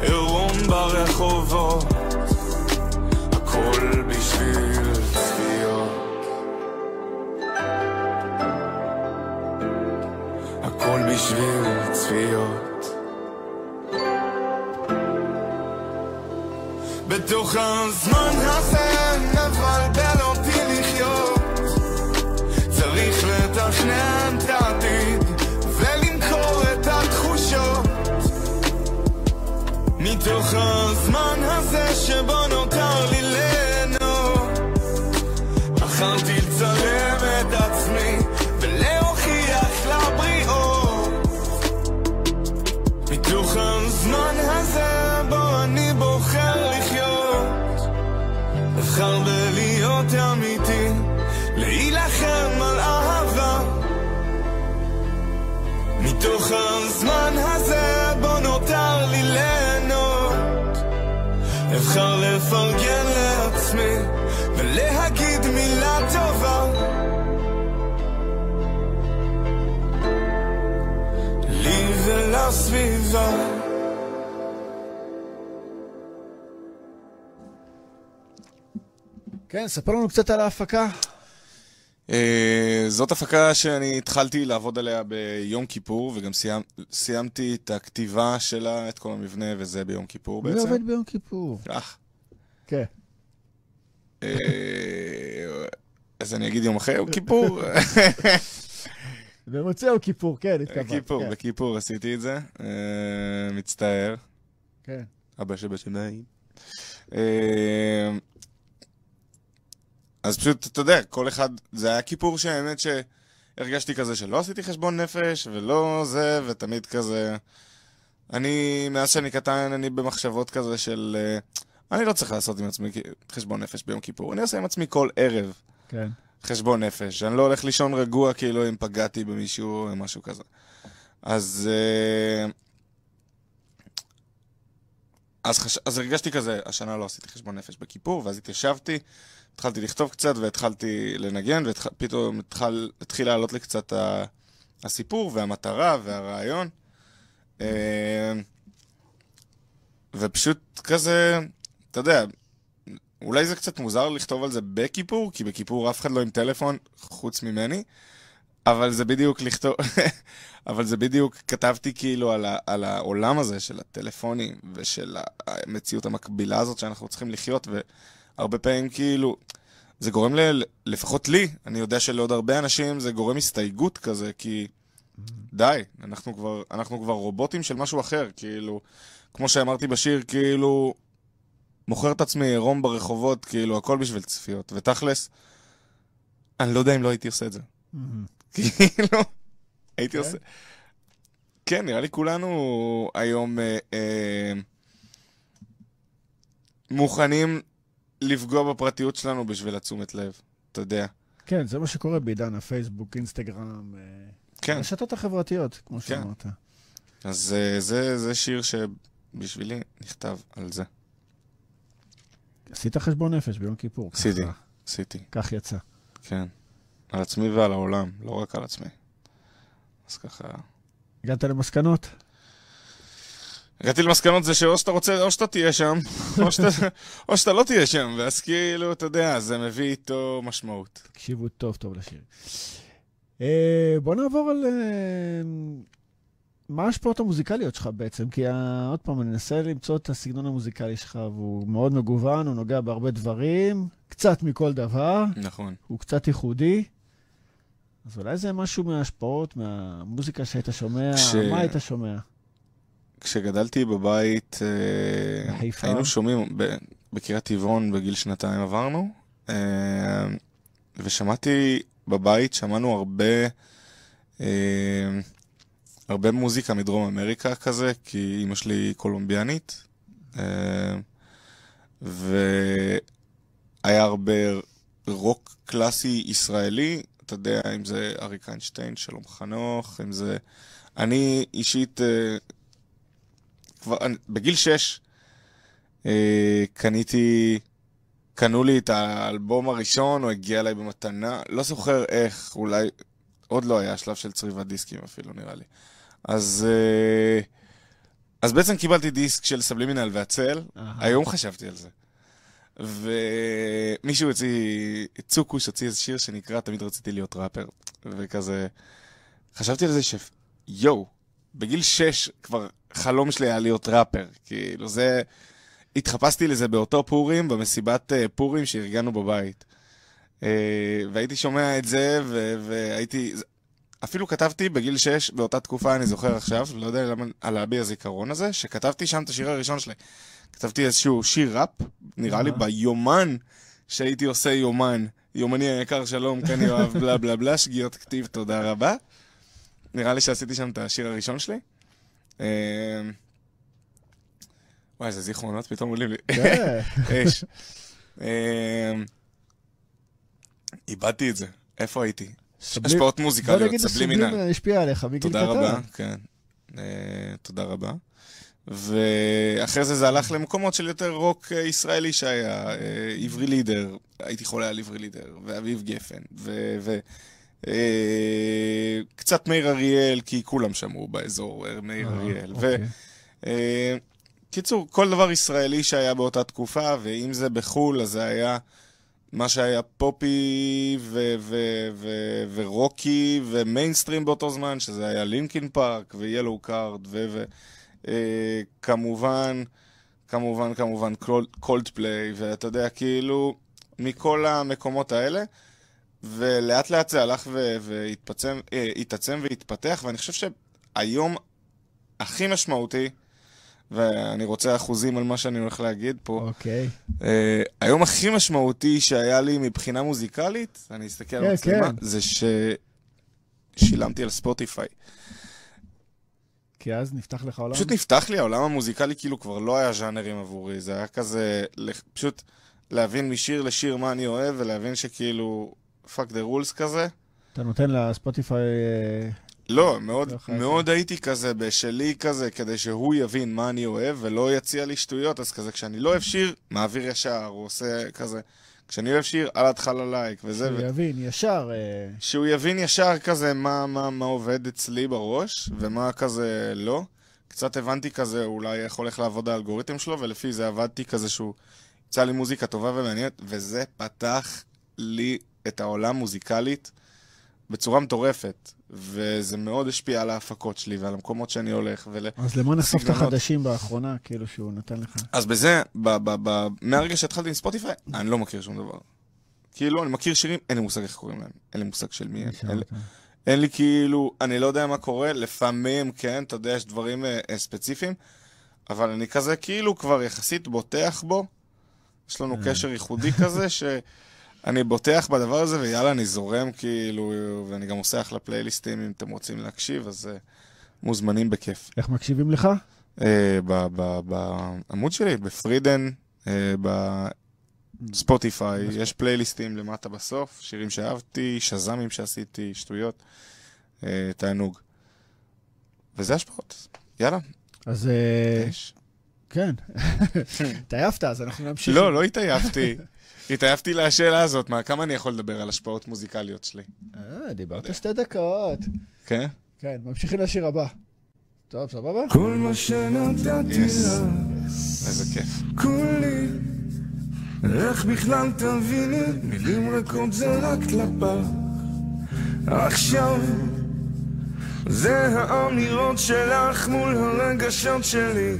עירום ברחובות, הכל בתוך הזמן הזה כן, ספר לנו קצת על ההפקה. אה, זאת הפקה שאני התחלתי לעבוד עליה ביום כיפור, וגם סיימ, סיימתי את הכתיבה שלה, את כל המבנה, וזה ביום כיפור מי בעצם. עובד ביום כיפור? אך. כן. אה, אז אני אגיד יום אחרי יום כיפור. במוצאי יום כיפור, כן, התכוונת. בכיפור, כן. בכיפור עשיתי את זה. אה, מצטער. כן. אבא שבשמיים. אז פשוט, אתה יודע, כל אחד, זה היה כיפור שהאמת הרגשתי כזה שלא עשיתי חשבון נפש, ולא זה, ותמיד כזה... אני, מאז שאני קטן, אני במחשבות כזה של... אה, אני לא צריך לעשות עם עצמי חשבון נפש ביום כיפור, אני עושה עם עצמי כל ערב כן. חשבון נפש. אני לא הולך לישון רגוע כאילו אם פגעתי במישהו או משהו כזה. אז... אה, אז, חש... אז הרגשתי כזה, השנה לא עשיתי חשבון נפש בכיפור, ואז התיישבתי, התחלתי לכתוב קצת והתחלתי לנגן, ופתאום התחל, התחיל לעלות לי קצת ה... הסיפור והמטרה והרעיון. אה, ופשוט כזה, אתה יודע, אולי זה קצת מוזר לכתוב על זה בכיפור, כי בכיפור אף אחד לא עם טלפון חוץ ממני, אבל זה בדיוק לכתוב, אבל זה בדיוק, כתבתי כאילו על, ה, על העולם הזה של הטלפונים ושל המציאות המקבילה הזאת שאנחנו צריכים לחיות, והרבה פעמים כאילו, זה גורם ל... לפחות לי, אני יודע שלעוד הרבה אנשים זה גורם הסתייגות כזה, כי די, אנחנו כבר, אנחנו כבר רובוטים של משהו אחר, כאילו, כמו שאמרתי בשיר, כאילו, מוכר את עצמי עירום ברחובות, כאילו, הכל בשביל צפיות. ותכלס, אני לא יודע אם לא הייתי עושה את זה. כאילו, הייתי עושה... כן, נראה לי כולנו היום אה, אה, מוכנים לפגוע בפרטיות שלנו בשביל התשומת לב, אתה יודע. כן, זה מה שקורה בעידן הפייסבוק, אינסטגרם, אה, כן, הרשתות החברתיות, כמו כן. שאמרת. אז אה, זה, זה שיר שבשבילי נכתב על זה. עשית חשבון נפש ביום כיפור. עשיתי, עשיתי, כך יצא. כן. על עצמי ועל העולם, לא רק על עצמי. אז ככה... הגעת למסקנות? הגעתי למסקנות זה שאו שאתה רוצה, או שאתה תהיה שם, או שאתה, או שאתה לא תהיה שם, ואז כאילו, אתה יודע, זה מביא איתו משמעות. תקשיבו טוב טוב לשיר. אה, בוא נעבור על... אה, מה ההשפעות המוזיקליות שלך בעצם? כי אה, עוד פעם, אני אנסה למצוא את הסגנון המוזיקלי שלך, והוא מאוד מגוון, הוא נוגע בהרבה דברים, קצת מכל דבר, נכון. הוא קצת ייחודי. אז אולי זה משהו מההשפעות, מהמוזיקה שהיית שומע, כש- מה היית שומע? כשגדלתי בבית, אה, בחיפה. היינו שומעים, בקריית טבעון בגיל שנתיים עברנו, אה, ושמעתי בבית, שמענו הרבה, אה, הרבה מוזיקה מדרום אמריקה כזה, כי אימא שלי קולומביאנית, והיה הרבה רוק קלאסי ישראלי, אתה יודע, אם זה אריק איינשטיין, שלום חנוך, אם זה... אני אישית, כבר, אני, בגיל שש, אה, קניתי, קנו לי את האלבום הראשון, הוא הגיע אליי במתנה, לא זוכר איך, אולי, עוד לא היה שלב של צריבת דיסקים אפילו, נראה לי. אז, אה, אז בעצם קיבלתי דיסק של סבלימינל והצל, אהה. היום חשבתי על זה. ומישהו הוציא, צוקוש הוציא איזה שיר שנקרא תמיד רציתי להיות ראפר, וכזה, חשבתי על זה ש... יואו, בגיל שש כבר חלום שלי היה להיות ראפר, כאילו זה... התחפשתי לזה באותו פורים, במסיבת אה, פורים שארגנו בבית. אה, והייתי שומע את זה, ו- והייתי... אפילו כתבתי בגיל שש, באותה תקופה, אני זוכר עכשיו, לא יודע למה, על להביע הזיכרון הזה, שכתבתי שם את השיר הראשון שלי. כתבתי איזשהו שיר ראפ, נראה לי. ביומן שהייתי עושה יומן. יומני היקר שלום, כאן יואב, בלה בלה בלה, שגיאות כתיב, תודה רבה. נראה לי שעשיתי שם את השיר הראשון שלי. אה, וואי, איזה זיכרונות פתאום עולים לי. כן. אש. אה, איבדתי את זה. איפה הייתי? השפעות מוזיקליות, סבלימינל. השפיע עליך מגיל קטן. תודה רבה, כן. אה, תודה רבה. ואחרי זה זה הלך למקומות של יותר רוק אה, ישראלי שהיה, אה, עברי לידר, הייתי חולה על עברי לידר, ואביב גפן, ו... ו אה, קצת מאיר אריאל, כי כולם שמעו באזור אה, מאיר אה, אריאל. ו... אוקיי. קיצור, כל דבר ישראלי שהיה באותה תקופה, ואם זה בחו"ל, אז זה היה מה שהיה poppy ו- ו- ו- ו rocky ומיינסטרים באותו זמן, שזה היה Linkin Park ו Yellowcard, וכמובן, כמובן, כמובן, קולד פליי, ואתה יודע, כאילו, מכל המקומות האלה. ולאט לאט זה הלך ו- והתפצם, אה, והתפתח, ואני חושב שהיום הכי משמעותי, ואני רוצה אחוזים על מה שאני הולך להגיד פה, אוקיי. uh, היום הכי משמעותי שהיה לי מבחינה מוזיקלית, אני אסתכל על כן, המצלמה, כן. זה. ששילמתי על ספוטיפיי. כי אז נפתח לך עולם? פשוט נפתח לי, העולם המוזיקלי כאילו כבר לא היה ז'אנרים עבורי, זה היה כזה, פשוט להבין משיר לשיר מה אני אוהב, ולהבין שכאילו, fuck the rules כזה. אתה נותן לספוטיפיי... אה, לא, מאוד, לא. מאוד הייתי כזה בשלי כזה, כדי שהוא יבין מה אני אוהב ולא יציע לי שטויות, אז כזה כשאני לא אוהב שיר, מעביר ישר, הוא עושה כזה, כשאני אוהב שיר, אל התחלה לייק וזה, שהוא ו... יבין, ישר. אה, שהוא יבין ישר כזה מה, מה, מה עובד אצלי בראש, ומה כזה לא. קצת הבנתי כזה אולי איך הולך לעבוד האלגוריתם שלו, ולפי זה עבדתי כזה שהוא יצא לי מוזיקה טובה ומעניינת, וזה פתח לי את העולם מוזיקלית בצורה מטורפת. וזה מאוד השפיע על ההפקות שלי ועל המקומות שאני הולך. ול... אז למה נחשוף את. החדשים באחרונה, כאילו שהוא נתן לך? אז בזה, ב- ב- ב- מהרגע שהתחלתי עם ספוטיפיי, אני לא מכיר שום דבר. כאילו, אני מכיר שירים, אין לי מושג איך קוראים להם. אין לי מושג של מי הם. אין לי- אין לי כאילו, אני לא יודע מה קורה, לפעמים כן, אתה יודע, יש דברים אה, אה, ספציפיים, אבל אני כזה כאילו כבר יחסית בוטח בו. יש לנו קשר ייחודי כזה, שאני בוטח בדבר הזה, ויאללה, אני זורם כאילו, ואני גם עושה אחלה פלייליסטים, אם אתם רוצים להקשיב, אז אה, מוזמנים בכיף. איך מקשיבים לך? ב- בעמוד שלי, בפרידן, אה, בספוטיפיי, יש פלייליסטים למטה בסוף, שירים שאהבתי, שז"מים שעשיתי, שטויות, אה, תענוג. וזה השפעות. יאללה, אז יש. כן. התעייפת, אז אנחנו נמשיך. לא, לא התעייפתי. התעייפתי לשאלה הזאת, מה, כמה אני יכול לדבר על השפעות מוזיקליות שלי? אה, דיברת שתי דקות. כן? כן, ממשיכים לשיר הבא. טוב, סבבה? כל מה שנתתי. לך, איזה כיף. כולי. איך בכלל תביני, מילים ריקות זה רק לפח. עכשיו, זה האמירות שלך מול הרגשות שלי.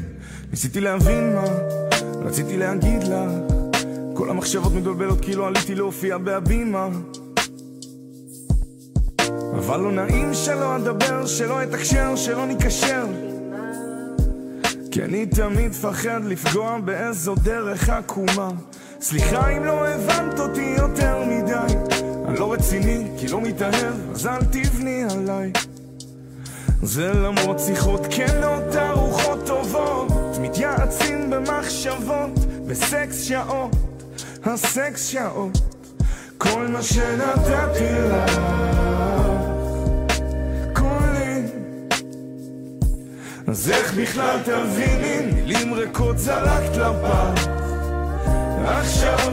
ניסיתי להבין מה, רציתי להגיד לך. כל המחשבות מתבלבלות כאילו עליתי להופיע בהבימה. אבל לא נעים שלא אדבר, שלא אתקשר, שלא ניקשר. כי אני תמיד פחד לפגוע באיזו דרך עקומה. סליחה אם לא הבנת אותי יותר מדי. אני לא רציני, כי לא מתאהב, אז אל תבני עליי. זה למרות שיחות כנות, ארוחות טובות. מתייעצים במחשבות, בסקס שעות, הסקס שעות. כל מה שנתתי לך. אז איך בכלל תביני, מילים ריקות זרקת לפח. עכשיו,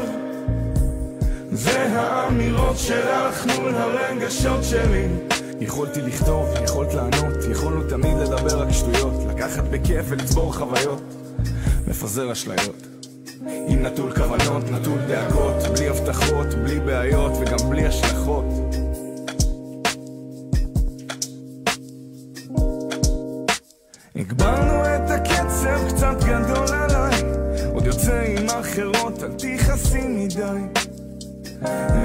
זה האמירות שלך מול הרגשות שלי. יכולתי לכתוב, יכולת לענות, יכולנו תמיד לדבר רק שטויות, לקחת בכיף ולצבור חוויות, מפזר אשליות. עם נטול כוונות, נטול דאגות, בלי הבטחות, בלי בעיות וגם בלי השלכות. הגברנו את הקצב קצת גדול עליי עוד יוצא עם אחרות, אל תכעסי מדי.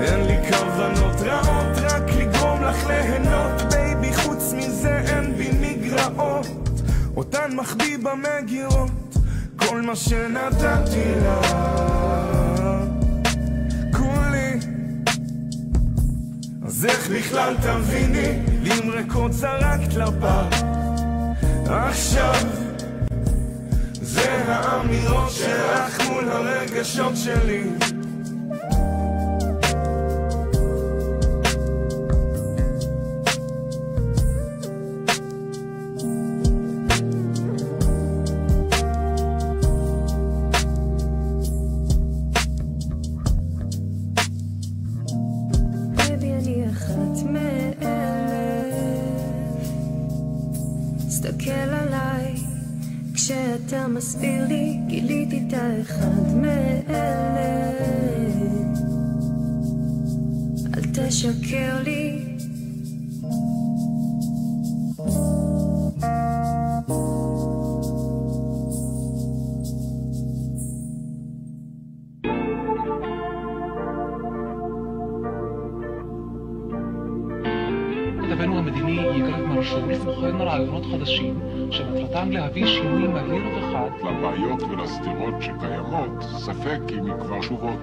אין לי כוונות רעות, רק לגרום לך ליהנות baby, חוץ מזה אין בי מגרעות. אותן מחביא במגירות כל מה שנתתי לך כולי. אז איך בכלל תביני, מילים ריקות זרקת לפח עכשיו זה האמירות שלך מול הרגשות שלי שקיימות, ספק אם היא כבר תשובות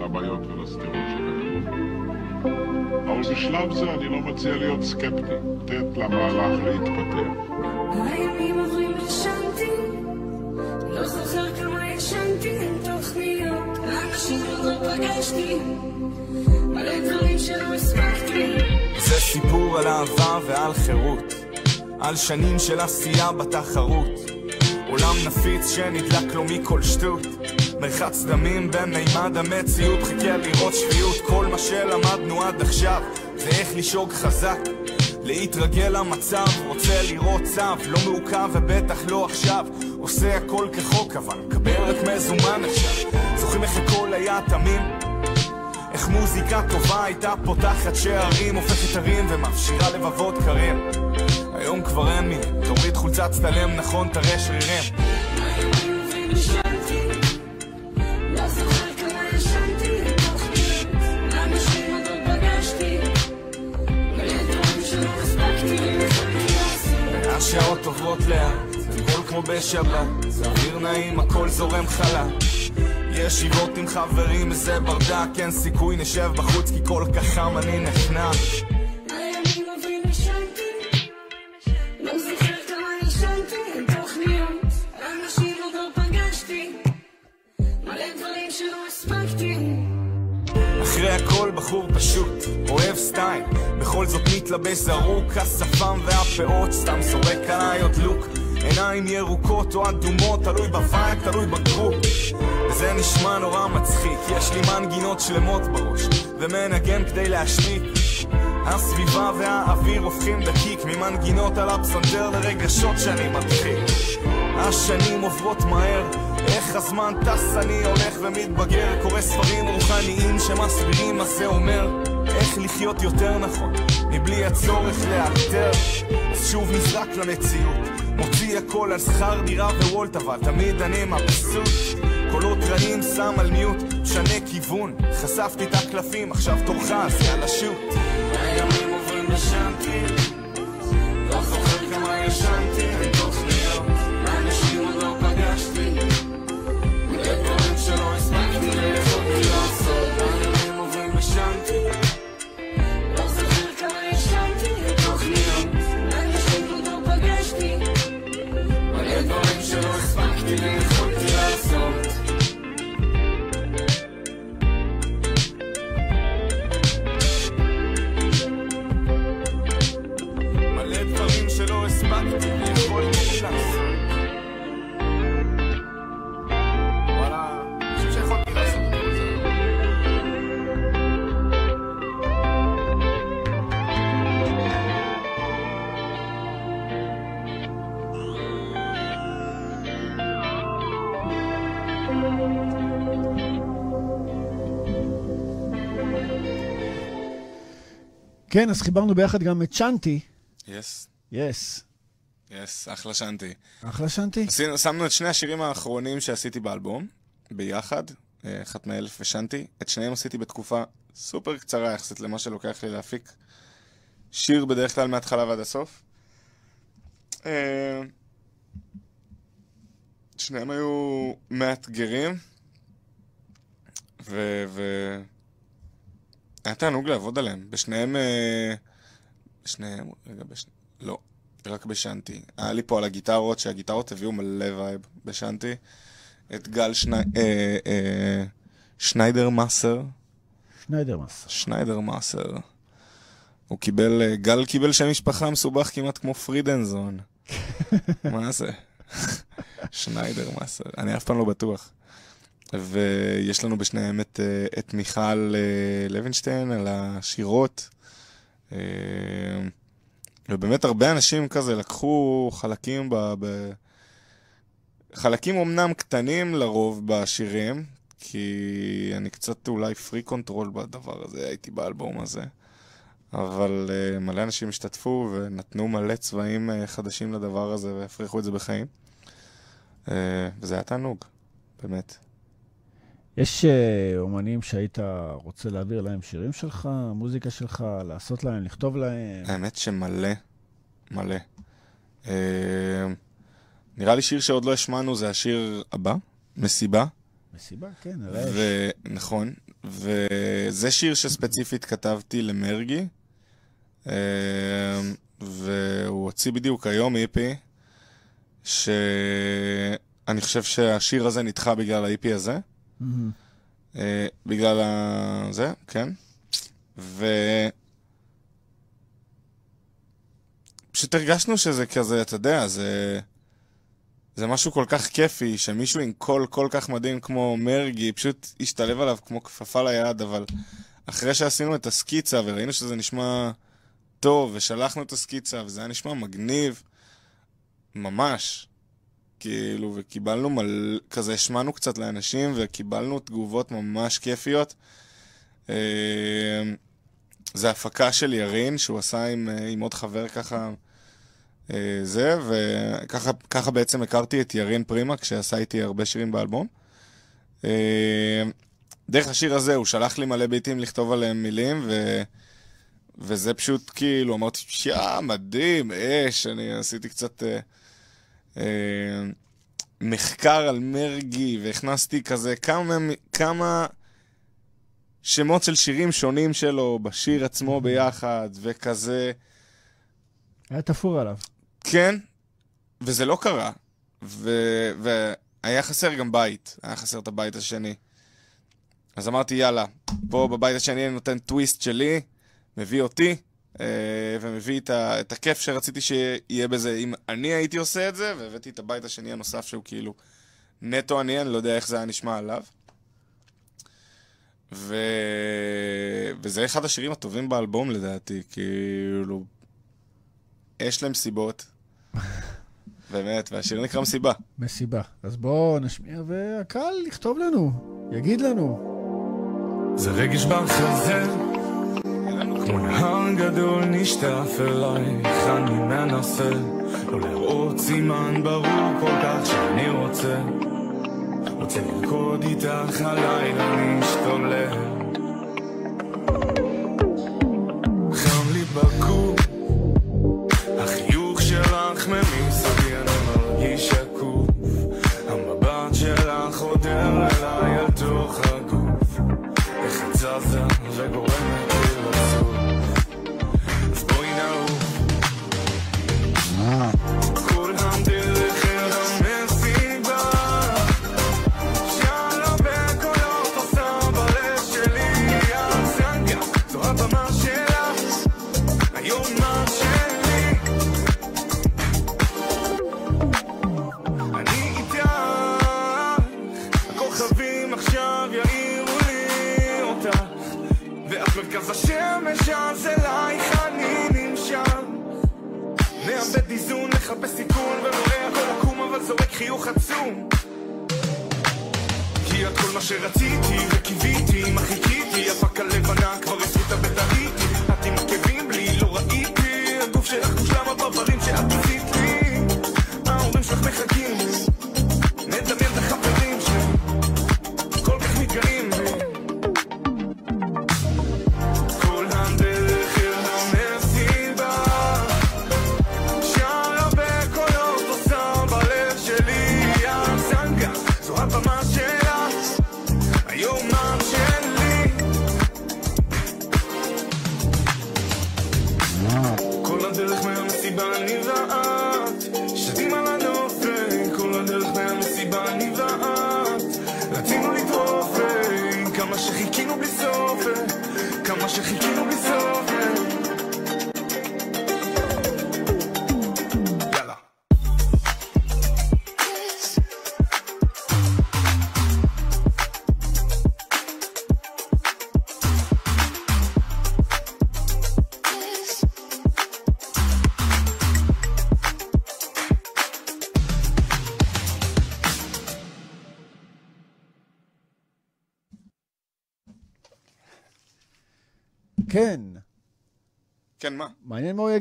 לבעיות ולסתירות שקיימות. אבל בשלב זה אני לא מציע להיות סקפטי, לתת למהלך להתפתח. הימים עוברים ישנתי, לא זוכר כמה ישנתי, אין תוכניות, אנשים עוד לא פגשתי, מלא דברים שלא הספקתי. זה סיפור על אהבה ועל חירות, על שנים של עשייה בתחרות. עולם נפיץ שנדלק לו מכל שטות, מרחץ דמים במימד המציאות, חיכה לראות שפיות, כל מה שלמדנו עד עכשיו, זה איך לשאוג חזק. להתרגל למצב, רוצה לראות צו, לא מעוכב ובטח לא עכשיו, עושה הכל כחוק אבל מקבל רק מזומן עכשיו. זוכרים איך הכל היה תמים? איך מוזיקה טובה הייתה פותחת שערים, הופכת הרים ומפשירה לבבות קרים. היום כבר אין מי, תוריד חולצה צטלם נכון, תראה שרירים. עוברות לאט, הכל כמו בשבת, אוויר נעים, הכל זורם חלק. ישיבות עם חברים, איזה ברדק, אין סיכוי, נשב בחוץ כי כל כך חם אני נחנק. ישנתי, לא לא. אחרי הכל בחור פשוט, בכל זאת מתלבש זרוק, השפם והפאות, סתם זורק עליי עוד לוק. עיניים ירוקות או אדומות, תלוי ב vibe, תלוי ב group. וזה נשמע נורא מצחיק, יש לי מנגינות שלמות בראש, ומנגן כדי להשתיק. הסביבה והאוויר הופכים דקיק ממנגינות על הפסנתר לרגשות שאני מדחיק. השנים עוברות מהר, איך הזמן טס אני הולך ומתבגר, קורא ספרים רוחניים שמסבירים מה זה אומר, איך לחיות יותר נכון, מבלי הצורך לאלתר. אז שוב נזרק למציאות, מוציא הכל על שכר דירה ווולט, אבל תמיד אני מבסוט. קולות רעים שם על מיוט, משנה כיוון, חשפתי את הקלפים, עכשיו תורך, אז יאללה שוט. הימים עוברים ישנתי, לא זוכר כמה ישנתי, כן, אז חיברנו ביחד גם את צ'אנטי. יס, יס. יס, אחלה שנתי. אחלה. עשינו, שמנו את שני השירים האחרונים שעשיתי באלבום, ביחד, אה, אחת מאלף ושנתי. את שניהם עשיתי בתקופה סופר קצרה יחסית למה שלוקח לי להפיק. שיר בדרך כלל מההתחלה ועד הסוף. אה, שניהם היו מאתגרים, ו... ו... היה תענוג לעבוד עליהם. בשניהם... אה, בשניהם... רגע, בשני... לא. רק בישנתי. היה לי פה על הגיטרות, שהגיטרות הביאו מלא vibe בישנתי. את גל שני... אה, אה, שניידר מאסר. שניידר מאסר. שניידר מאסר. הוא קיבל, גל קיבל שם משפחה מסובך כמעט כמו פרידנזון. מה זה? שניידר מאסר. אני אף פעם לא בטוח. ויש לנו בשניהם את, אה, את מיכל אה, לוינשטיין על השירה. אה, ובאמת הרבה אנשים כזה לקחו חלקים ב... ב... חלקים אמנם קטנים לרוב בשירים, כי אני קצת אולי freak control בדבר הזה, הייתי באלבום הזה. אבל uh, מלא אנשים השתתפו ונתנו מלא צבעים uh, חדשים לדבר הזה והפריחו את זה בחיים. Uh, וזה היה תענוג, באמת. יש uh, אומנים שהיית רוצה להעביר להם שירים שלך, מוזיקה שלך, לעשות להם, לכתוב להם? האמת שמלא, מלא. Uh, נראה לי שיר שעוד לא השמענו זה השיר הבא, מסיבה. מסיבה, כן, האש. ו... נכון, וזה שיר שספציפית כתבתי למרגי, אה, והוא הוציא בדיוק היום איפי, שאני חושב שהשיר הזה נדחה בגלל האיפי הזה. אה, בגלל ה... זה, כן. ו... פשוט הרגשנו שזה כזה, אתה יודע, זה... זה משהו כל כך כיפי, שמישהו עם קול כל כך מדהים כמו מרגי, פשוט השתלב עליו כמו כפפה ליד, אבל אחרי שעשינו את הסקיצה וראינו שזה נשמע טוב, ושלחנו את הסקיצה, וזה היה נשמע מגניב, ממש. כאילו, וקיבלנו מל... כזה, השמענו קצת לאנשים, וקיבלנו תגובות ממש כיפיות. אה, זה הפקה של ירין, שהוא עשה עם, אה, עם עוד חבר ככה, אה, זה, וככה ככה בעצם הכרתי את ירין פרימה, כשעשה איתי הרבה שירים באלבום. דרך השיר הזה, הוא שלח לי מלא ביטים לכתוב עליהם מילים, ו... וזה פשוט כאילו, אמרתי, יא, מדהים, אש, אני עשיתי קצת אה, מחקר על מרגי, והכנסתי כזה כמה, כמה שמות של שירים שונים שלו בשיר עצמו ביחד, וכזה, היה תפור עליו. כן, וזה לא קרה. ו... והיה חסר גם בית, היה חסר את הבית השני. אז אמרתי, יאללה, פה בבית השני אני נותן טוויסט שלי, מביא אותי, אה, ומביא את, ה... את הכיף שרציתי שיהיה בזה אם אני הייתי עושה את זה, והבאתי את הבית השני הנוסף שהוא כאילו נטו אני, אני לא יודע איך זה היה נשמע עליו. ו... וזה אחד השירים הטובים באלבום לדעתי, כאילו... יש להם סיבות. באמת, והשיר נקרא מסיבה. מסיבה. אז בואו נשמיע, והקהל יכתוב לנו, יגיד לנו. זה רגש בחזה, כמו נהר גדול נשטף אלייך, אני מנסה לא לראות סימן ברור כל כך שאני רוצה. רוצה לרקוד איתך הלילה להשתולל. חם לי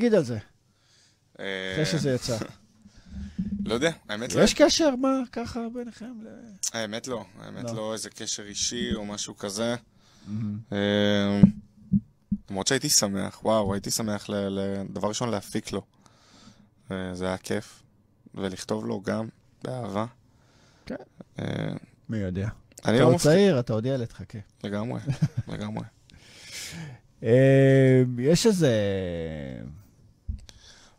יגיד על זה, אה, אחרי שזה יצא. לא יודע, האמת לא. יש קשר, מה, ככה ביניכם? האמת לא, האמת לא. לא איזה קשר אישי או משהו כזה. אה, למרות שהייתי שמח, וואו, הייתי שמח, דבר ראשון להפיק לו. אה, זה היה כיף. ולכתוב לו גם, באהבה. כן. אה, מי יודע. אתה לא עוד. צעיר, אתה עוד ילד, חכה. לגמרי, לגמרי. אה, יש איזה...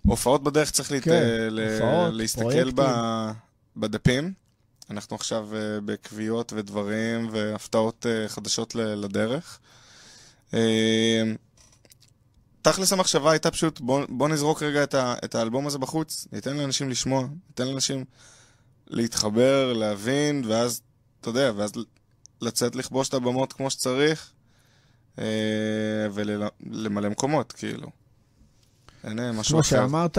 הופעות בדרך צריך להת... כן, ל... הופעות, להסתכל ב... בדפים. אנחנו עכשיו אה, בקביעות ודברים והפתעות אה, חדשות. לדרך. אה, תכלס המחשבה הייתה פשוט, בוא, בוא נזרוק רגע את, ה... את האלבום הזה בחוץ, ניתן לאנשים לשמוע, ניתן לאנשים להתחבר, להבין, ואז, אתה יודע, ואז לצאת לכבוש את הבמות כמו שצריך, אה, ולמלא מקומות, כאילו. אין משהו כמו אחר. שאמרת,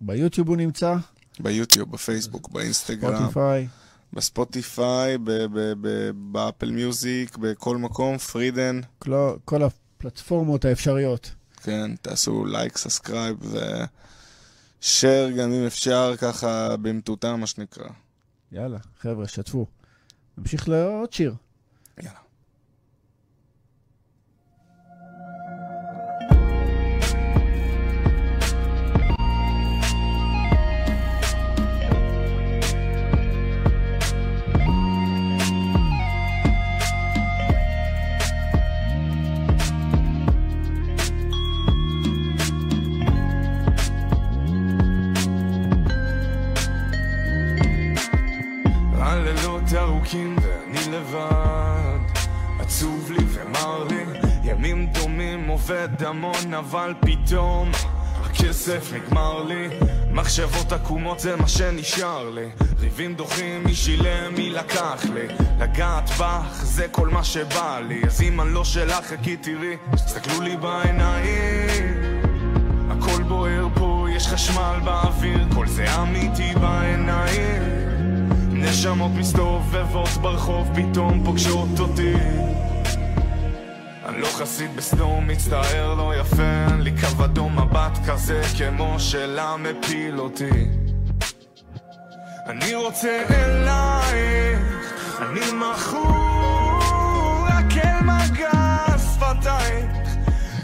ביוטיוב הוא נמצא, ביוטיוב, בפייסבוק, באינסטגרם, ספוטיפיי. בספוטיפיי, ב Apple Music, בכל מקום, פרידן. כל, כל הפלטפורמות האפשריות. כן, תעשו לייק, subscribe ו share גם אם אפשר, ככה במטותא, מה שנקרא. יאללה, חבר'ה, שתפו. נמשיך לעוד שיר. יאללה. לבד. עצוב לי ומר לי ימים דומים עובד המון אבל פתאום הכסף נגמר לי. מחשבות עקומות זה מה שנשאר לי. ריבים דוחים מי שילם מי לקח לי. לגעת בך זה כל מה שבא לי. אז אם אני לא שלך חכי תראי. תסתכלו לי בעיניים. הכל בוער פה יש חשמל באוויר. כל זה אמיתי בעיניים נשמות מסתובבות ברחוב, פתאום פוגשות אותי. אני לא חסיד בסדום, מצטער, לא יפה, אין לי קו אדום, מבט כזה כמו שלה מפיל אותי. אני רוצה אלייך, אני מכור, רק אל מגע שפתייך.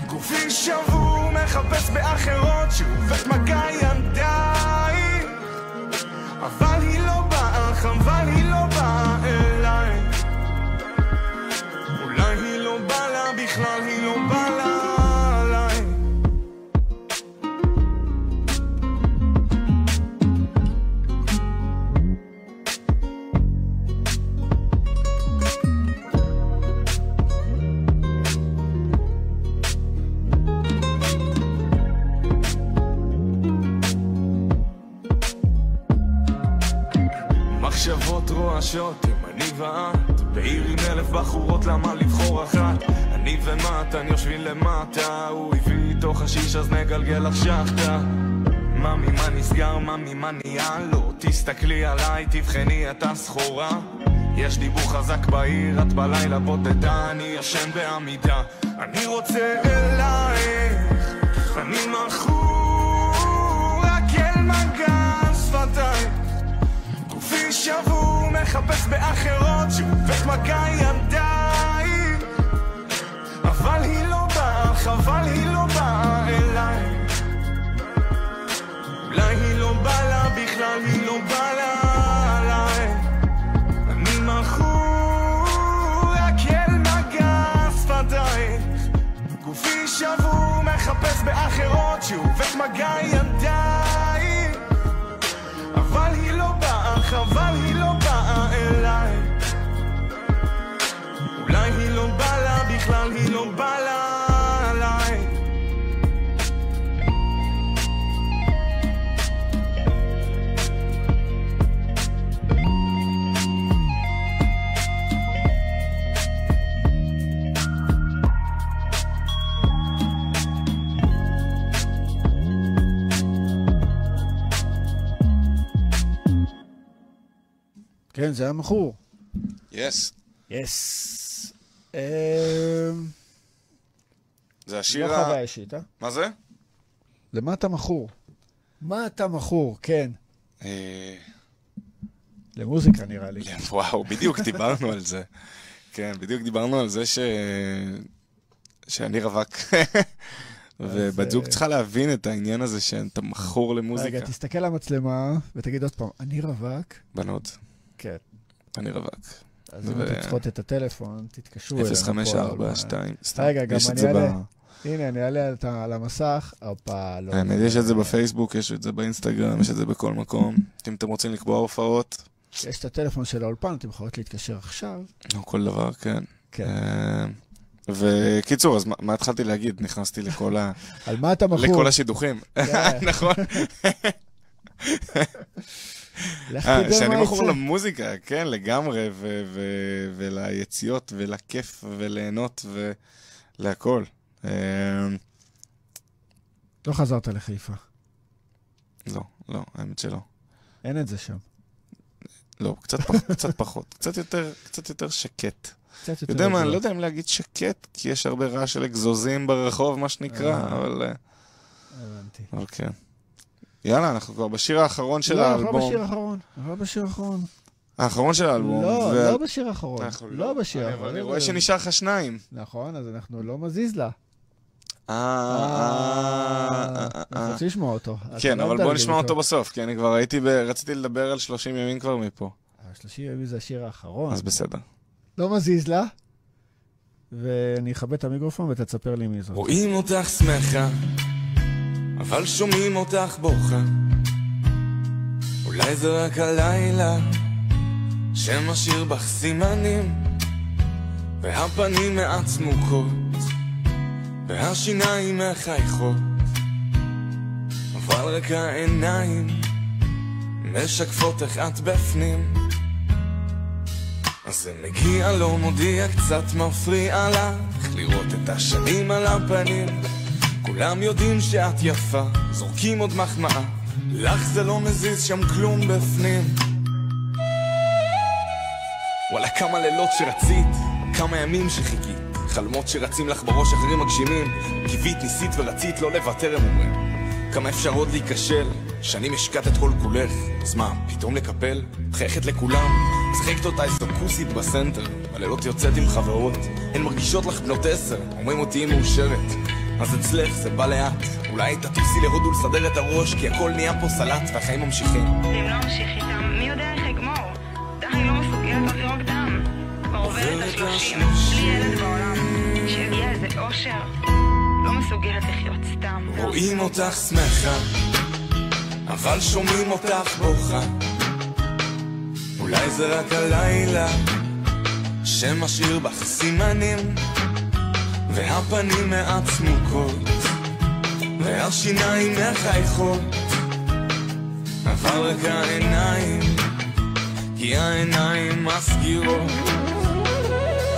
גופי שבור, מחפש באחרות, שוב את מגע ידייך. אבל היא לא באה, רועשות אם אני ואת. בעיר עם אלף בחורות למה לבחור אחת? אני ומתן יושבים למטה. הוא הביא איתו חשיש אז נגלגל לך שחטה. מה נסגר? ממי מה נהיה לו? תסתכלי עליי תבחני את הסחורה יש דיבור חזק בעיר את בלילה בודדה. אני ישן בעמידה. אני רוצה אלייך. אני מכור גופי שבור, מחפש באחרות שוב את מגע ידיים. אבל היא לא באה, חבל היא לא באה אליי. אולי היא לא באה לה בכלל, היא לא באה לה עליי אני מכור רק אל מגע שפתייך גופי שבור, מחפש באחרות שוב את מגע ידיים כן, זה היה מכור. יס. יס. זה השיר לא ה... חוויה אישית, אה? מה זה? למה אתה מכור? מה אתה מכור? כן. אה, למוזיקה נראה לי. וואו, בדיוק דיברנו על זה. כן, בדיוק דיברנו על זה ש... שאני רווק. ובת זוג אה, צריכה להבין את העניין הזה שאתה מכור למוזיקה. רגע, תסתכל למצלמה ותגיד עוד פעם, אני רווק? בנות, כן. אני רווק. אז אם צריכות את הטלפון, תתקשרו אלינו. פה, 0542, סתם. רגע, גם אני אעלה. הנה, אני אעלה על המסך. הופה, לא. האמת, יש את זה בפייסבוק, יש את זה באינסטגרם, יש את זה בכל מקום. אם אתם רוצים לקבוע הופעות, יש את הטלפון של האולפן, אתם יכולות להתקשר עכשיו. או כל דבר, כן. כן. אה, וקיצור, אז מה- מה התחלתי להגיד? נכנסתי לכל ה- על מה אתה מכור? לכל השידוכים. כן. נכון. אה, שאני מכור. למוזיקה, כן, לגמרי, וליציאות, ולכיף, וליהנות, ולהכל. אה, לא חזרת לחיפה. לא, לא, האמת שלא. אין את זה שם. לא, קצת פח- קצת פחות. קצת יותר, קצת יותר שקט. קצת יותר... יודע מה, אני. לא יודע אם להגיד שקט, כי יש הרבה רעש של אגזוזים ברחוב, מה שנקרא, אה. אבל... אה, הבנתי. אבל כן. יאללה, אנחנו כבר בשיר האחרון של לא, אנחנו לא האלבום. בשיר האחרון. אנחנו לא בשיר האחרון. האחרון של האלבום. לא, וה- לא בשיר האחרון. אנחנו לא בשיר אני- האחרון. אני רואה שנשאר לך שניים. נכון, אז אנחנו לא מזיז לה. אה, אה, אה, אנחנו. רוצים לשמוע אותו. אתה כן, לא אבל מדלג בוא נשמע איתו. אותו בסוף, כי אני כבר הייתי, ב- רציתי לדבר על 30 ימים כבר מפה. ה-30 ימים זה השיר האחרון. אז בסדר. לא מזיז לה. ואני אכבד את המיקרופון ואתה תספר לי מי זאת. רואים אותך שמחה, אבל שומעים אותך בוכה. אולי זה רק הלילה שמשאיר בך סימנים, והפנים מעט צמוקות, והשיניים מחייכות, אבל רק העיניים משקפות איך את בפנים. אז זה מגיע, לא מודיע, קצת מפריע לך לראות את השנים על הפנים. כולם יודעים שאת יפה, זורקים עוד מחמאה, לך זה לא מזיז שם כלום בפנים. וואלה, כמה לילות שרצית, כמה ימים שחיכית, חלומות שרצים לך בראש אחרים מגשימים, קיווית, ניסית ורצית לא לוותר הם אומרים. כמה אפשר עוד להיכשל, שנים השקעת את כל כולך, אז מה, פתאום לקפל? מחייכת לכולם, משחקת אותה איזו כוסית בסנטר, בלילות יוצאת עם חברות, הן מרגישות לך בנות עשר, אומרים אותי היא מאושרת. אז אצלך זה בא לאט, אולי תטוסי להודו לסדר את הראש, כי הכל נהיה פה סלט והחיים ממשיכים. ואם לא אמשיך איתם, מי יודע איך אגמור? די, לא מסוגלת עוד לראות דם. כבר עוברת את השלושים, בלי ילד בעולם. שיגיע איזה אושר. לא מסוגלת לחיות סתם. רואים אותך שמחה, אבל שומעים אותך בוכה. אולי זה רק הלילה שמשאיר בך סימנים, והפנים מעט צמוקות, והשיניים מחייכות, אבל רק העיניים, כי העיניים מסגירות.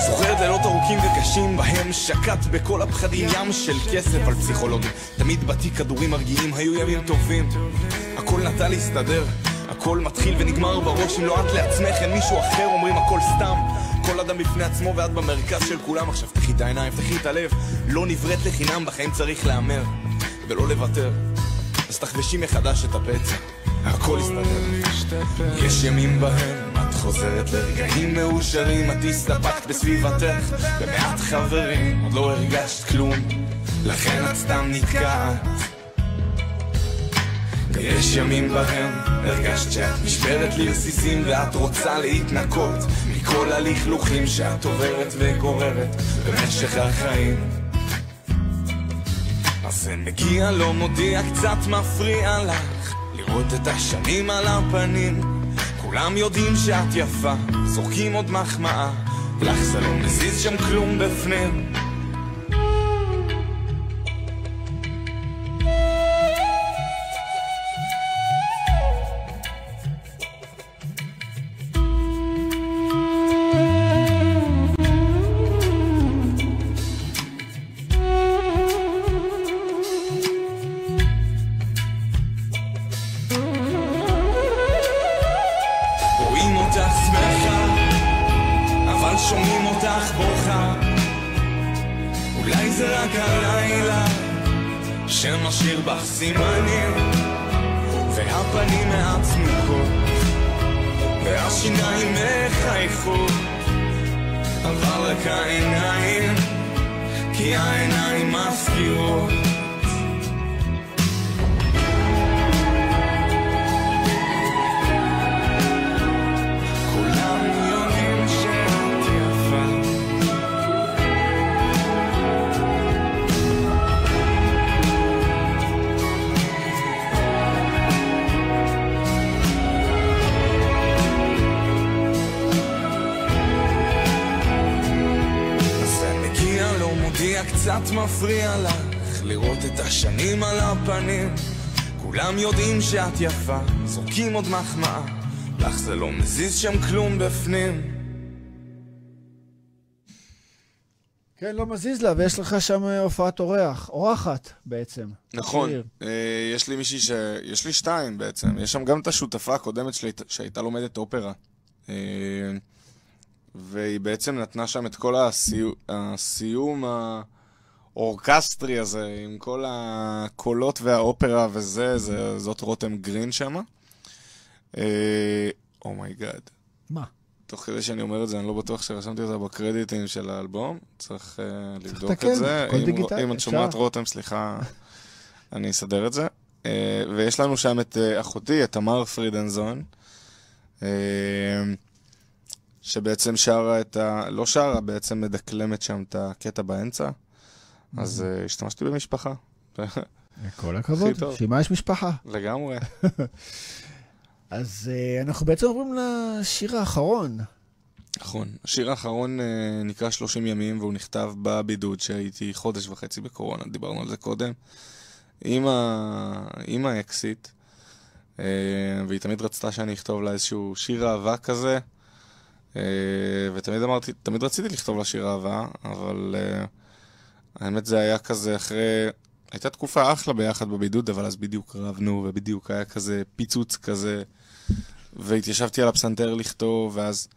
זוכרת לילות ארוכים וקשים בהם שקט בכל הפחדים ים של כסף על פסיכולוגים. תמיד בתיק כדורים מרגיעים היו ימים טובים. הכל נטה להסתדר הכל מתחיל ונגמר בראש אם לא את לעצמך אין מישהו אחר אומרים הכל סתם כל אדם בפני עצמו ואת במרכז של כולם. עכשיו פתחי את העיניים, פתחי את הלב. לא נבראת לחינם בחיים צריך להמר ולא לוותר. אז תחבשי מחדש את הפצע. הכל יסתדר. יש ימים בהם את חוזרת לרגעים מאושרים. את הסתפקת בסביבתך במעט חברים עוד לא הרגשת כלום. לכן את סתם נתקעת. יש ימים בהם הרגשת שאת נשברת לרסיסים ואת רוצה להתנקות מכל הלכלוכים שאת עוברת וגוררת במשך החיים. אז זה מגיע, לא מודיע, קצת מפריע לך לראות את השנים על הפנים. כולם יודעים שאת יפה, זורקים עוד מחמאה לך זה לא מזיז שם כלום בפנים זורקים עוד מחמאה לך זה לא מזיז שם כלום בפנים כן, לא מזיז לה, ויש לך שם אה, הופעת אורח, אורחת בעצם. נכון. אה, יש לי מישהי ש... יש לי שתיים בעצם. יש שם גם את השותפה הקודמת שלי שהייתה לומדת אופרה. אה, והיא בעצם נתנה שם את כל הסיום, הסיום האורקסטרי הזה, עם כל הקולות והאופרה וזה, זה, זאת רותם גרין שמה. oh my God. מה? תוך כדי שאני אומר את זה, אני לא בטוח שרשמתי אותה בקרדיטים של האלבום. צריך uh, לבדוק את זה. אם, את. שומעת רותם, סליחה, אני אסדר את זה. Uh, ויש לנו שם את uh, אחותי, את תמר פרידנזון, uh, שבעצם שרה את ה... לא שרה, בעצם מדקלמת שם את הקטע באמצע. אז uh, השתמשתי במשפחה. כל הכבוד. בשביל מה יש משפחה? לגמרי. אז אה, אנחנו בעצם עוברים לשיר האחרון. נכון. השיר האחרון אה, נקרא 30 ימים, והוא נכתב בבידוד שהייתי חודש וחצי בקורונה, דיברנו על זה קודם, עם, ה... עם האקסיט, אה, והיא תמיד רצתה שאני אכתוב לה איזשהו שיר אהבה כזה, אה, ותמיד אמרתי, תמיד רציתי לכתוב לה שיר אהבה, אבל אה, האמת זה היה כזה אחרי... הייתה תקופה אחלה ביחד בבידוד, אבל אז בדיוק רבנו, ובדיוק היה כזה פיצוץ כזה, והתיישבתי על הפסנתר לכתוב, ואז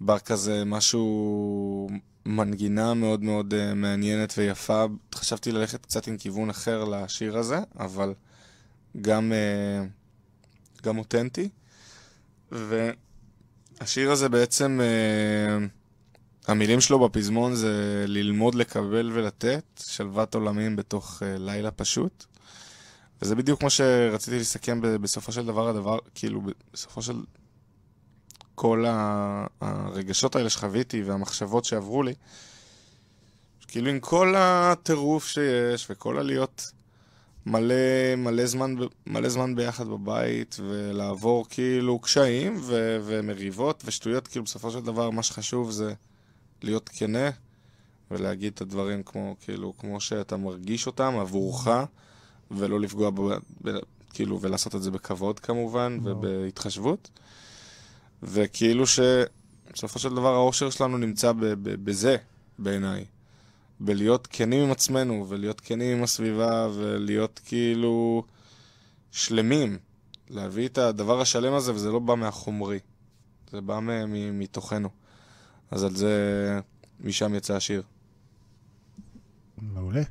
בא כזה משהו, מנגינה מאוד מאוד uh, מעניינת ויפה. חשבתי ללכת קצת עם כיוון אחר לשיר הזה, אבל גם, uh, גם אותנטי. והשיר הזה בעצם, uh, המילים שלו בפזמון זה ללמוד, לקבל ולתת, שלוות עולמים בתוך uh, לילה פשוט. וזה בדיוק כמו שרציתי לסכם בסופו של דבר, הדבר, כאילו, בסופו של כל הרגשות האלה שחוויתי והמחשבות שעברו לי, כאילו עם כל הטירוף שיש וכל הלהיות מלא, מלא, זמן, מלא זמן ביחד בבית ולעבור כאילו קשיים ו- ומריבות ושטויות, כאילו בסופו של דבר מה שחשוב זה להיות כנה ולהגיד את הדברים כמו, כאילו, כמו שאתה מרגיש אותם עבורך ולא לפגוע ב... ב... כאילו, ולעשות את זה בכבוד כמובן ובהתחשבות. וכאילו שבסופו של דבר האושר שלנו נמצא ב- ב- בזה, בעיניי. בלהיות כנים עם עצמנו, ולהיות כנים עם הסביבה, ולהיות כאילו שלמים. להביא את הדבר השלם הזה, וזה לא בא מהחומרי. זה בא מתוכנו. אז על זה, משם יצא השיר. מעולה.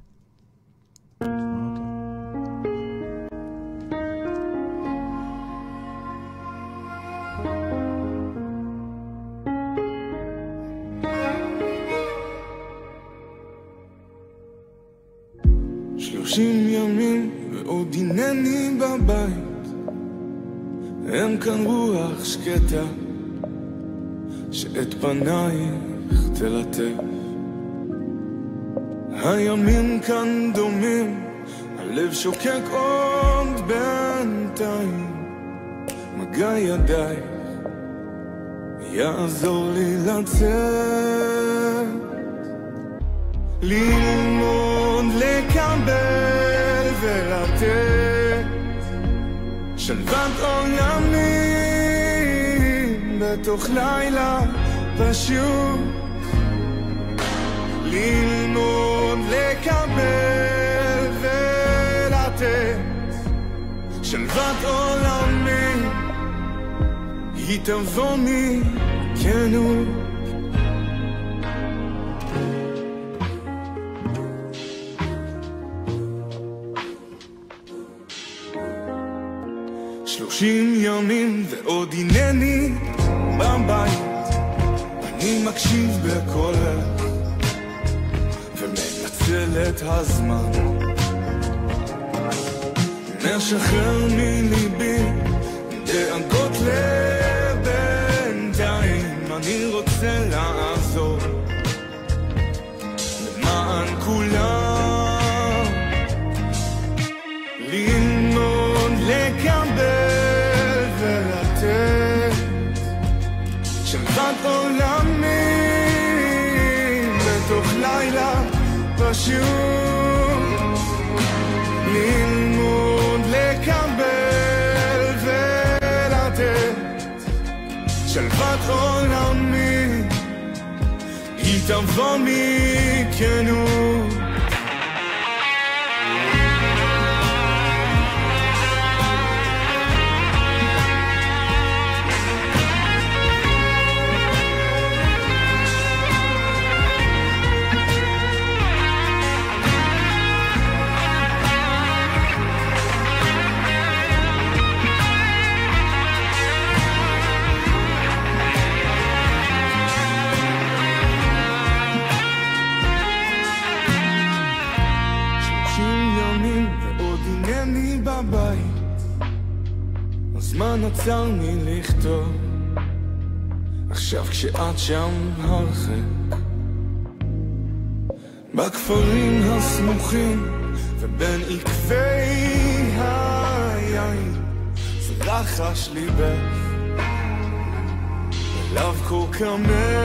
שלושים ימים ועוד הנני בבית אין כאן רוח שקטה שאת פנייך תלטף. הימים כאן דומים הלב שוקק עוד בינתיים. מגע ידייך יעזור לי לצאת. ללמוד, לקבל ולתת. שלוות עולמים בתוך לילה פשוט ללמוד, לקבל ולתת. שלוות עולמים היא תבוא מכנות שלושים ימים ועוד הנני בבית אני מקשיב בקולך ומנצל את הזמן. משחרר מליבי דאגות לבינתיים אני רוצה לעזור למען כולם פשוט ללמוד לקבל ולתת. שלוות עולמי היא תבוא מכנות עצר מלכתוב. עכשיו כשאת שם הרחק. בכפרים הסמוכים ובין עקבי היין זה לחש ליבך אליו כה כמה.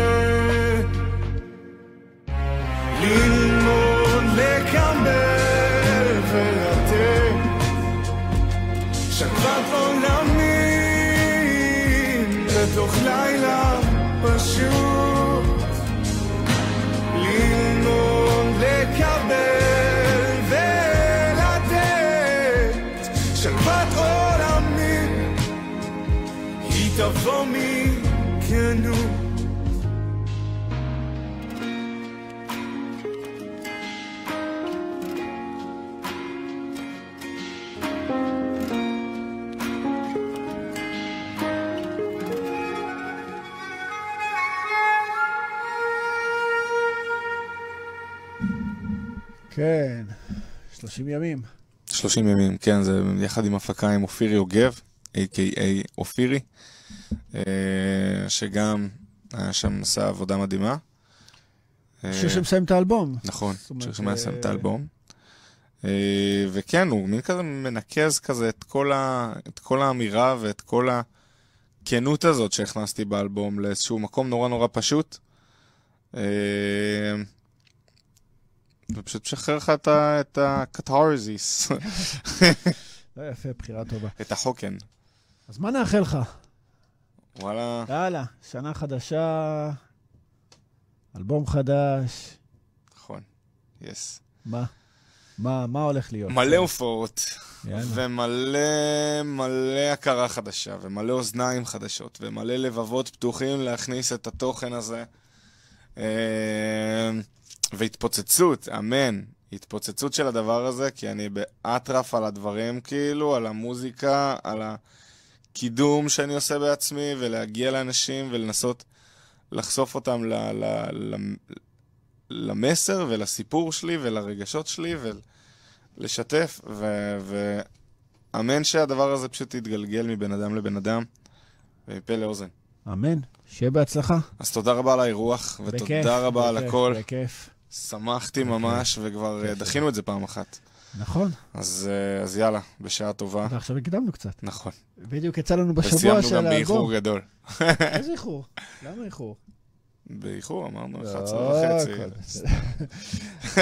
ללמוד לקבל ולתת. שלוות עולמים לתוך לילה פשוט. ללמוד לקבל ולתת. שלוות עולמים היא תבוא מכנות כן, 30 ימים. 30 ימים, כן, זה יחד עם הפקה עם אופירי יוגב, a.k.a אופירי, אה, שגם היה שם עשה עבודה מדהימה. שיר אה, שמסיים את האלבום. נכון, שיר שמסיים את אה, האלבום. וכן, הוא מין כזה מנקז כזה את כל, ה, את כל האמירה ואת כל הכנות הזאת שהכנסתי באלבום לאיזשהו מקום נורא נורא פשוט. ופשוט משחרר לך את הקתרזיס, לא יפה, בחירה טובה. את החוקן. אז מה נאחל לך? וואלה, יאללה, שנה חדשה, אלבום חדש, נכון, יס. מה? מה, מה הולך להיות? מלא הופעות. ומלא מלא הכרה חדשה, ומלא אוזניים חדשות, ומלא לבבות פתוחים להכניס את התוכן הזה. והתפוצצות, אמן. התפוצצות של הדבר הזה, כי אני באטרף על הדברים, כאילו, על המוזיקה, על הקידום שאני עושה בעצמי, ולהגיע לאנשים ולנסות לחשוף אותם ל- ל- ל- למסר ולסיפור שלי ולרגשות שלי ולשתף, ו- ואמן שהדבר הזה פשוט יתגלגל מבן אדם לבן אדם ומפה לאוזן. אמן, שיהיה בהצלחה. אז תודה רבה על האירוח, בכיף, ותודה רבה על בכיף, הכל. בכיף. שמחתי ממש, וכבר אה, דחינו את זה פעם אחת. נכון, אז, אה, אז יאללה, בשעה טובה. ועכשיו הקדמנו קצת. נכון. בדיוק יצא לנו בשבוע וסיימנו של גם באיחור האלבום. גדול. איזה איחור? למה איחור? באיחור, אמרנו לא, 11 וחצי. הכל בסדר.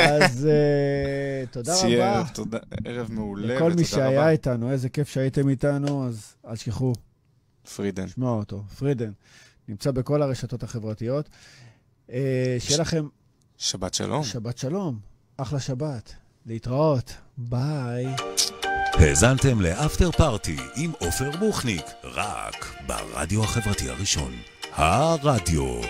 אז אה, תודה רבה ערב תודה- ערב מעולה, לכל מי ותודה שהיה רבה. איתנו, איזה כיף שהייתם איתנו, אז אל תשכחו פרידן. לשמוע אותו. פרידן, נמצא בכל הרשתות החברתיות. שיהיה לכם שבת שלום. שבת שלום, אחלה שבת, להתראות, ביי. האזנתם לאפטר פארטי עם עופר בוכניק, רק ברדיו החברתי הראשון. הרדיו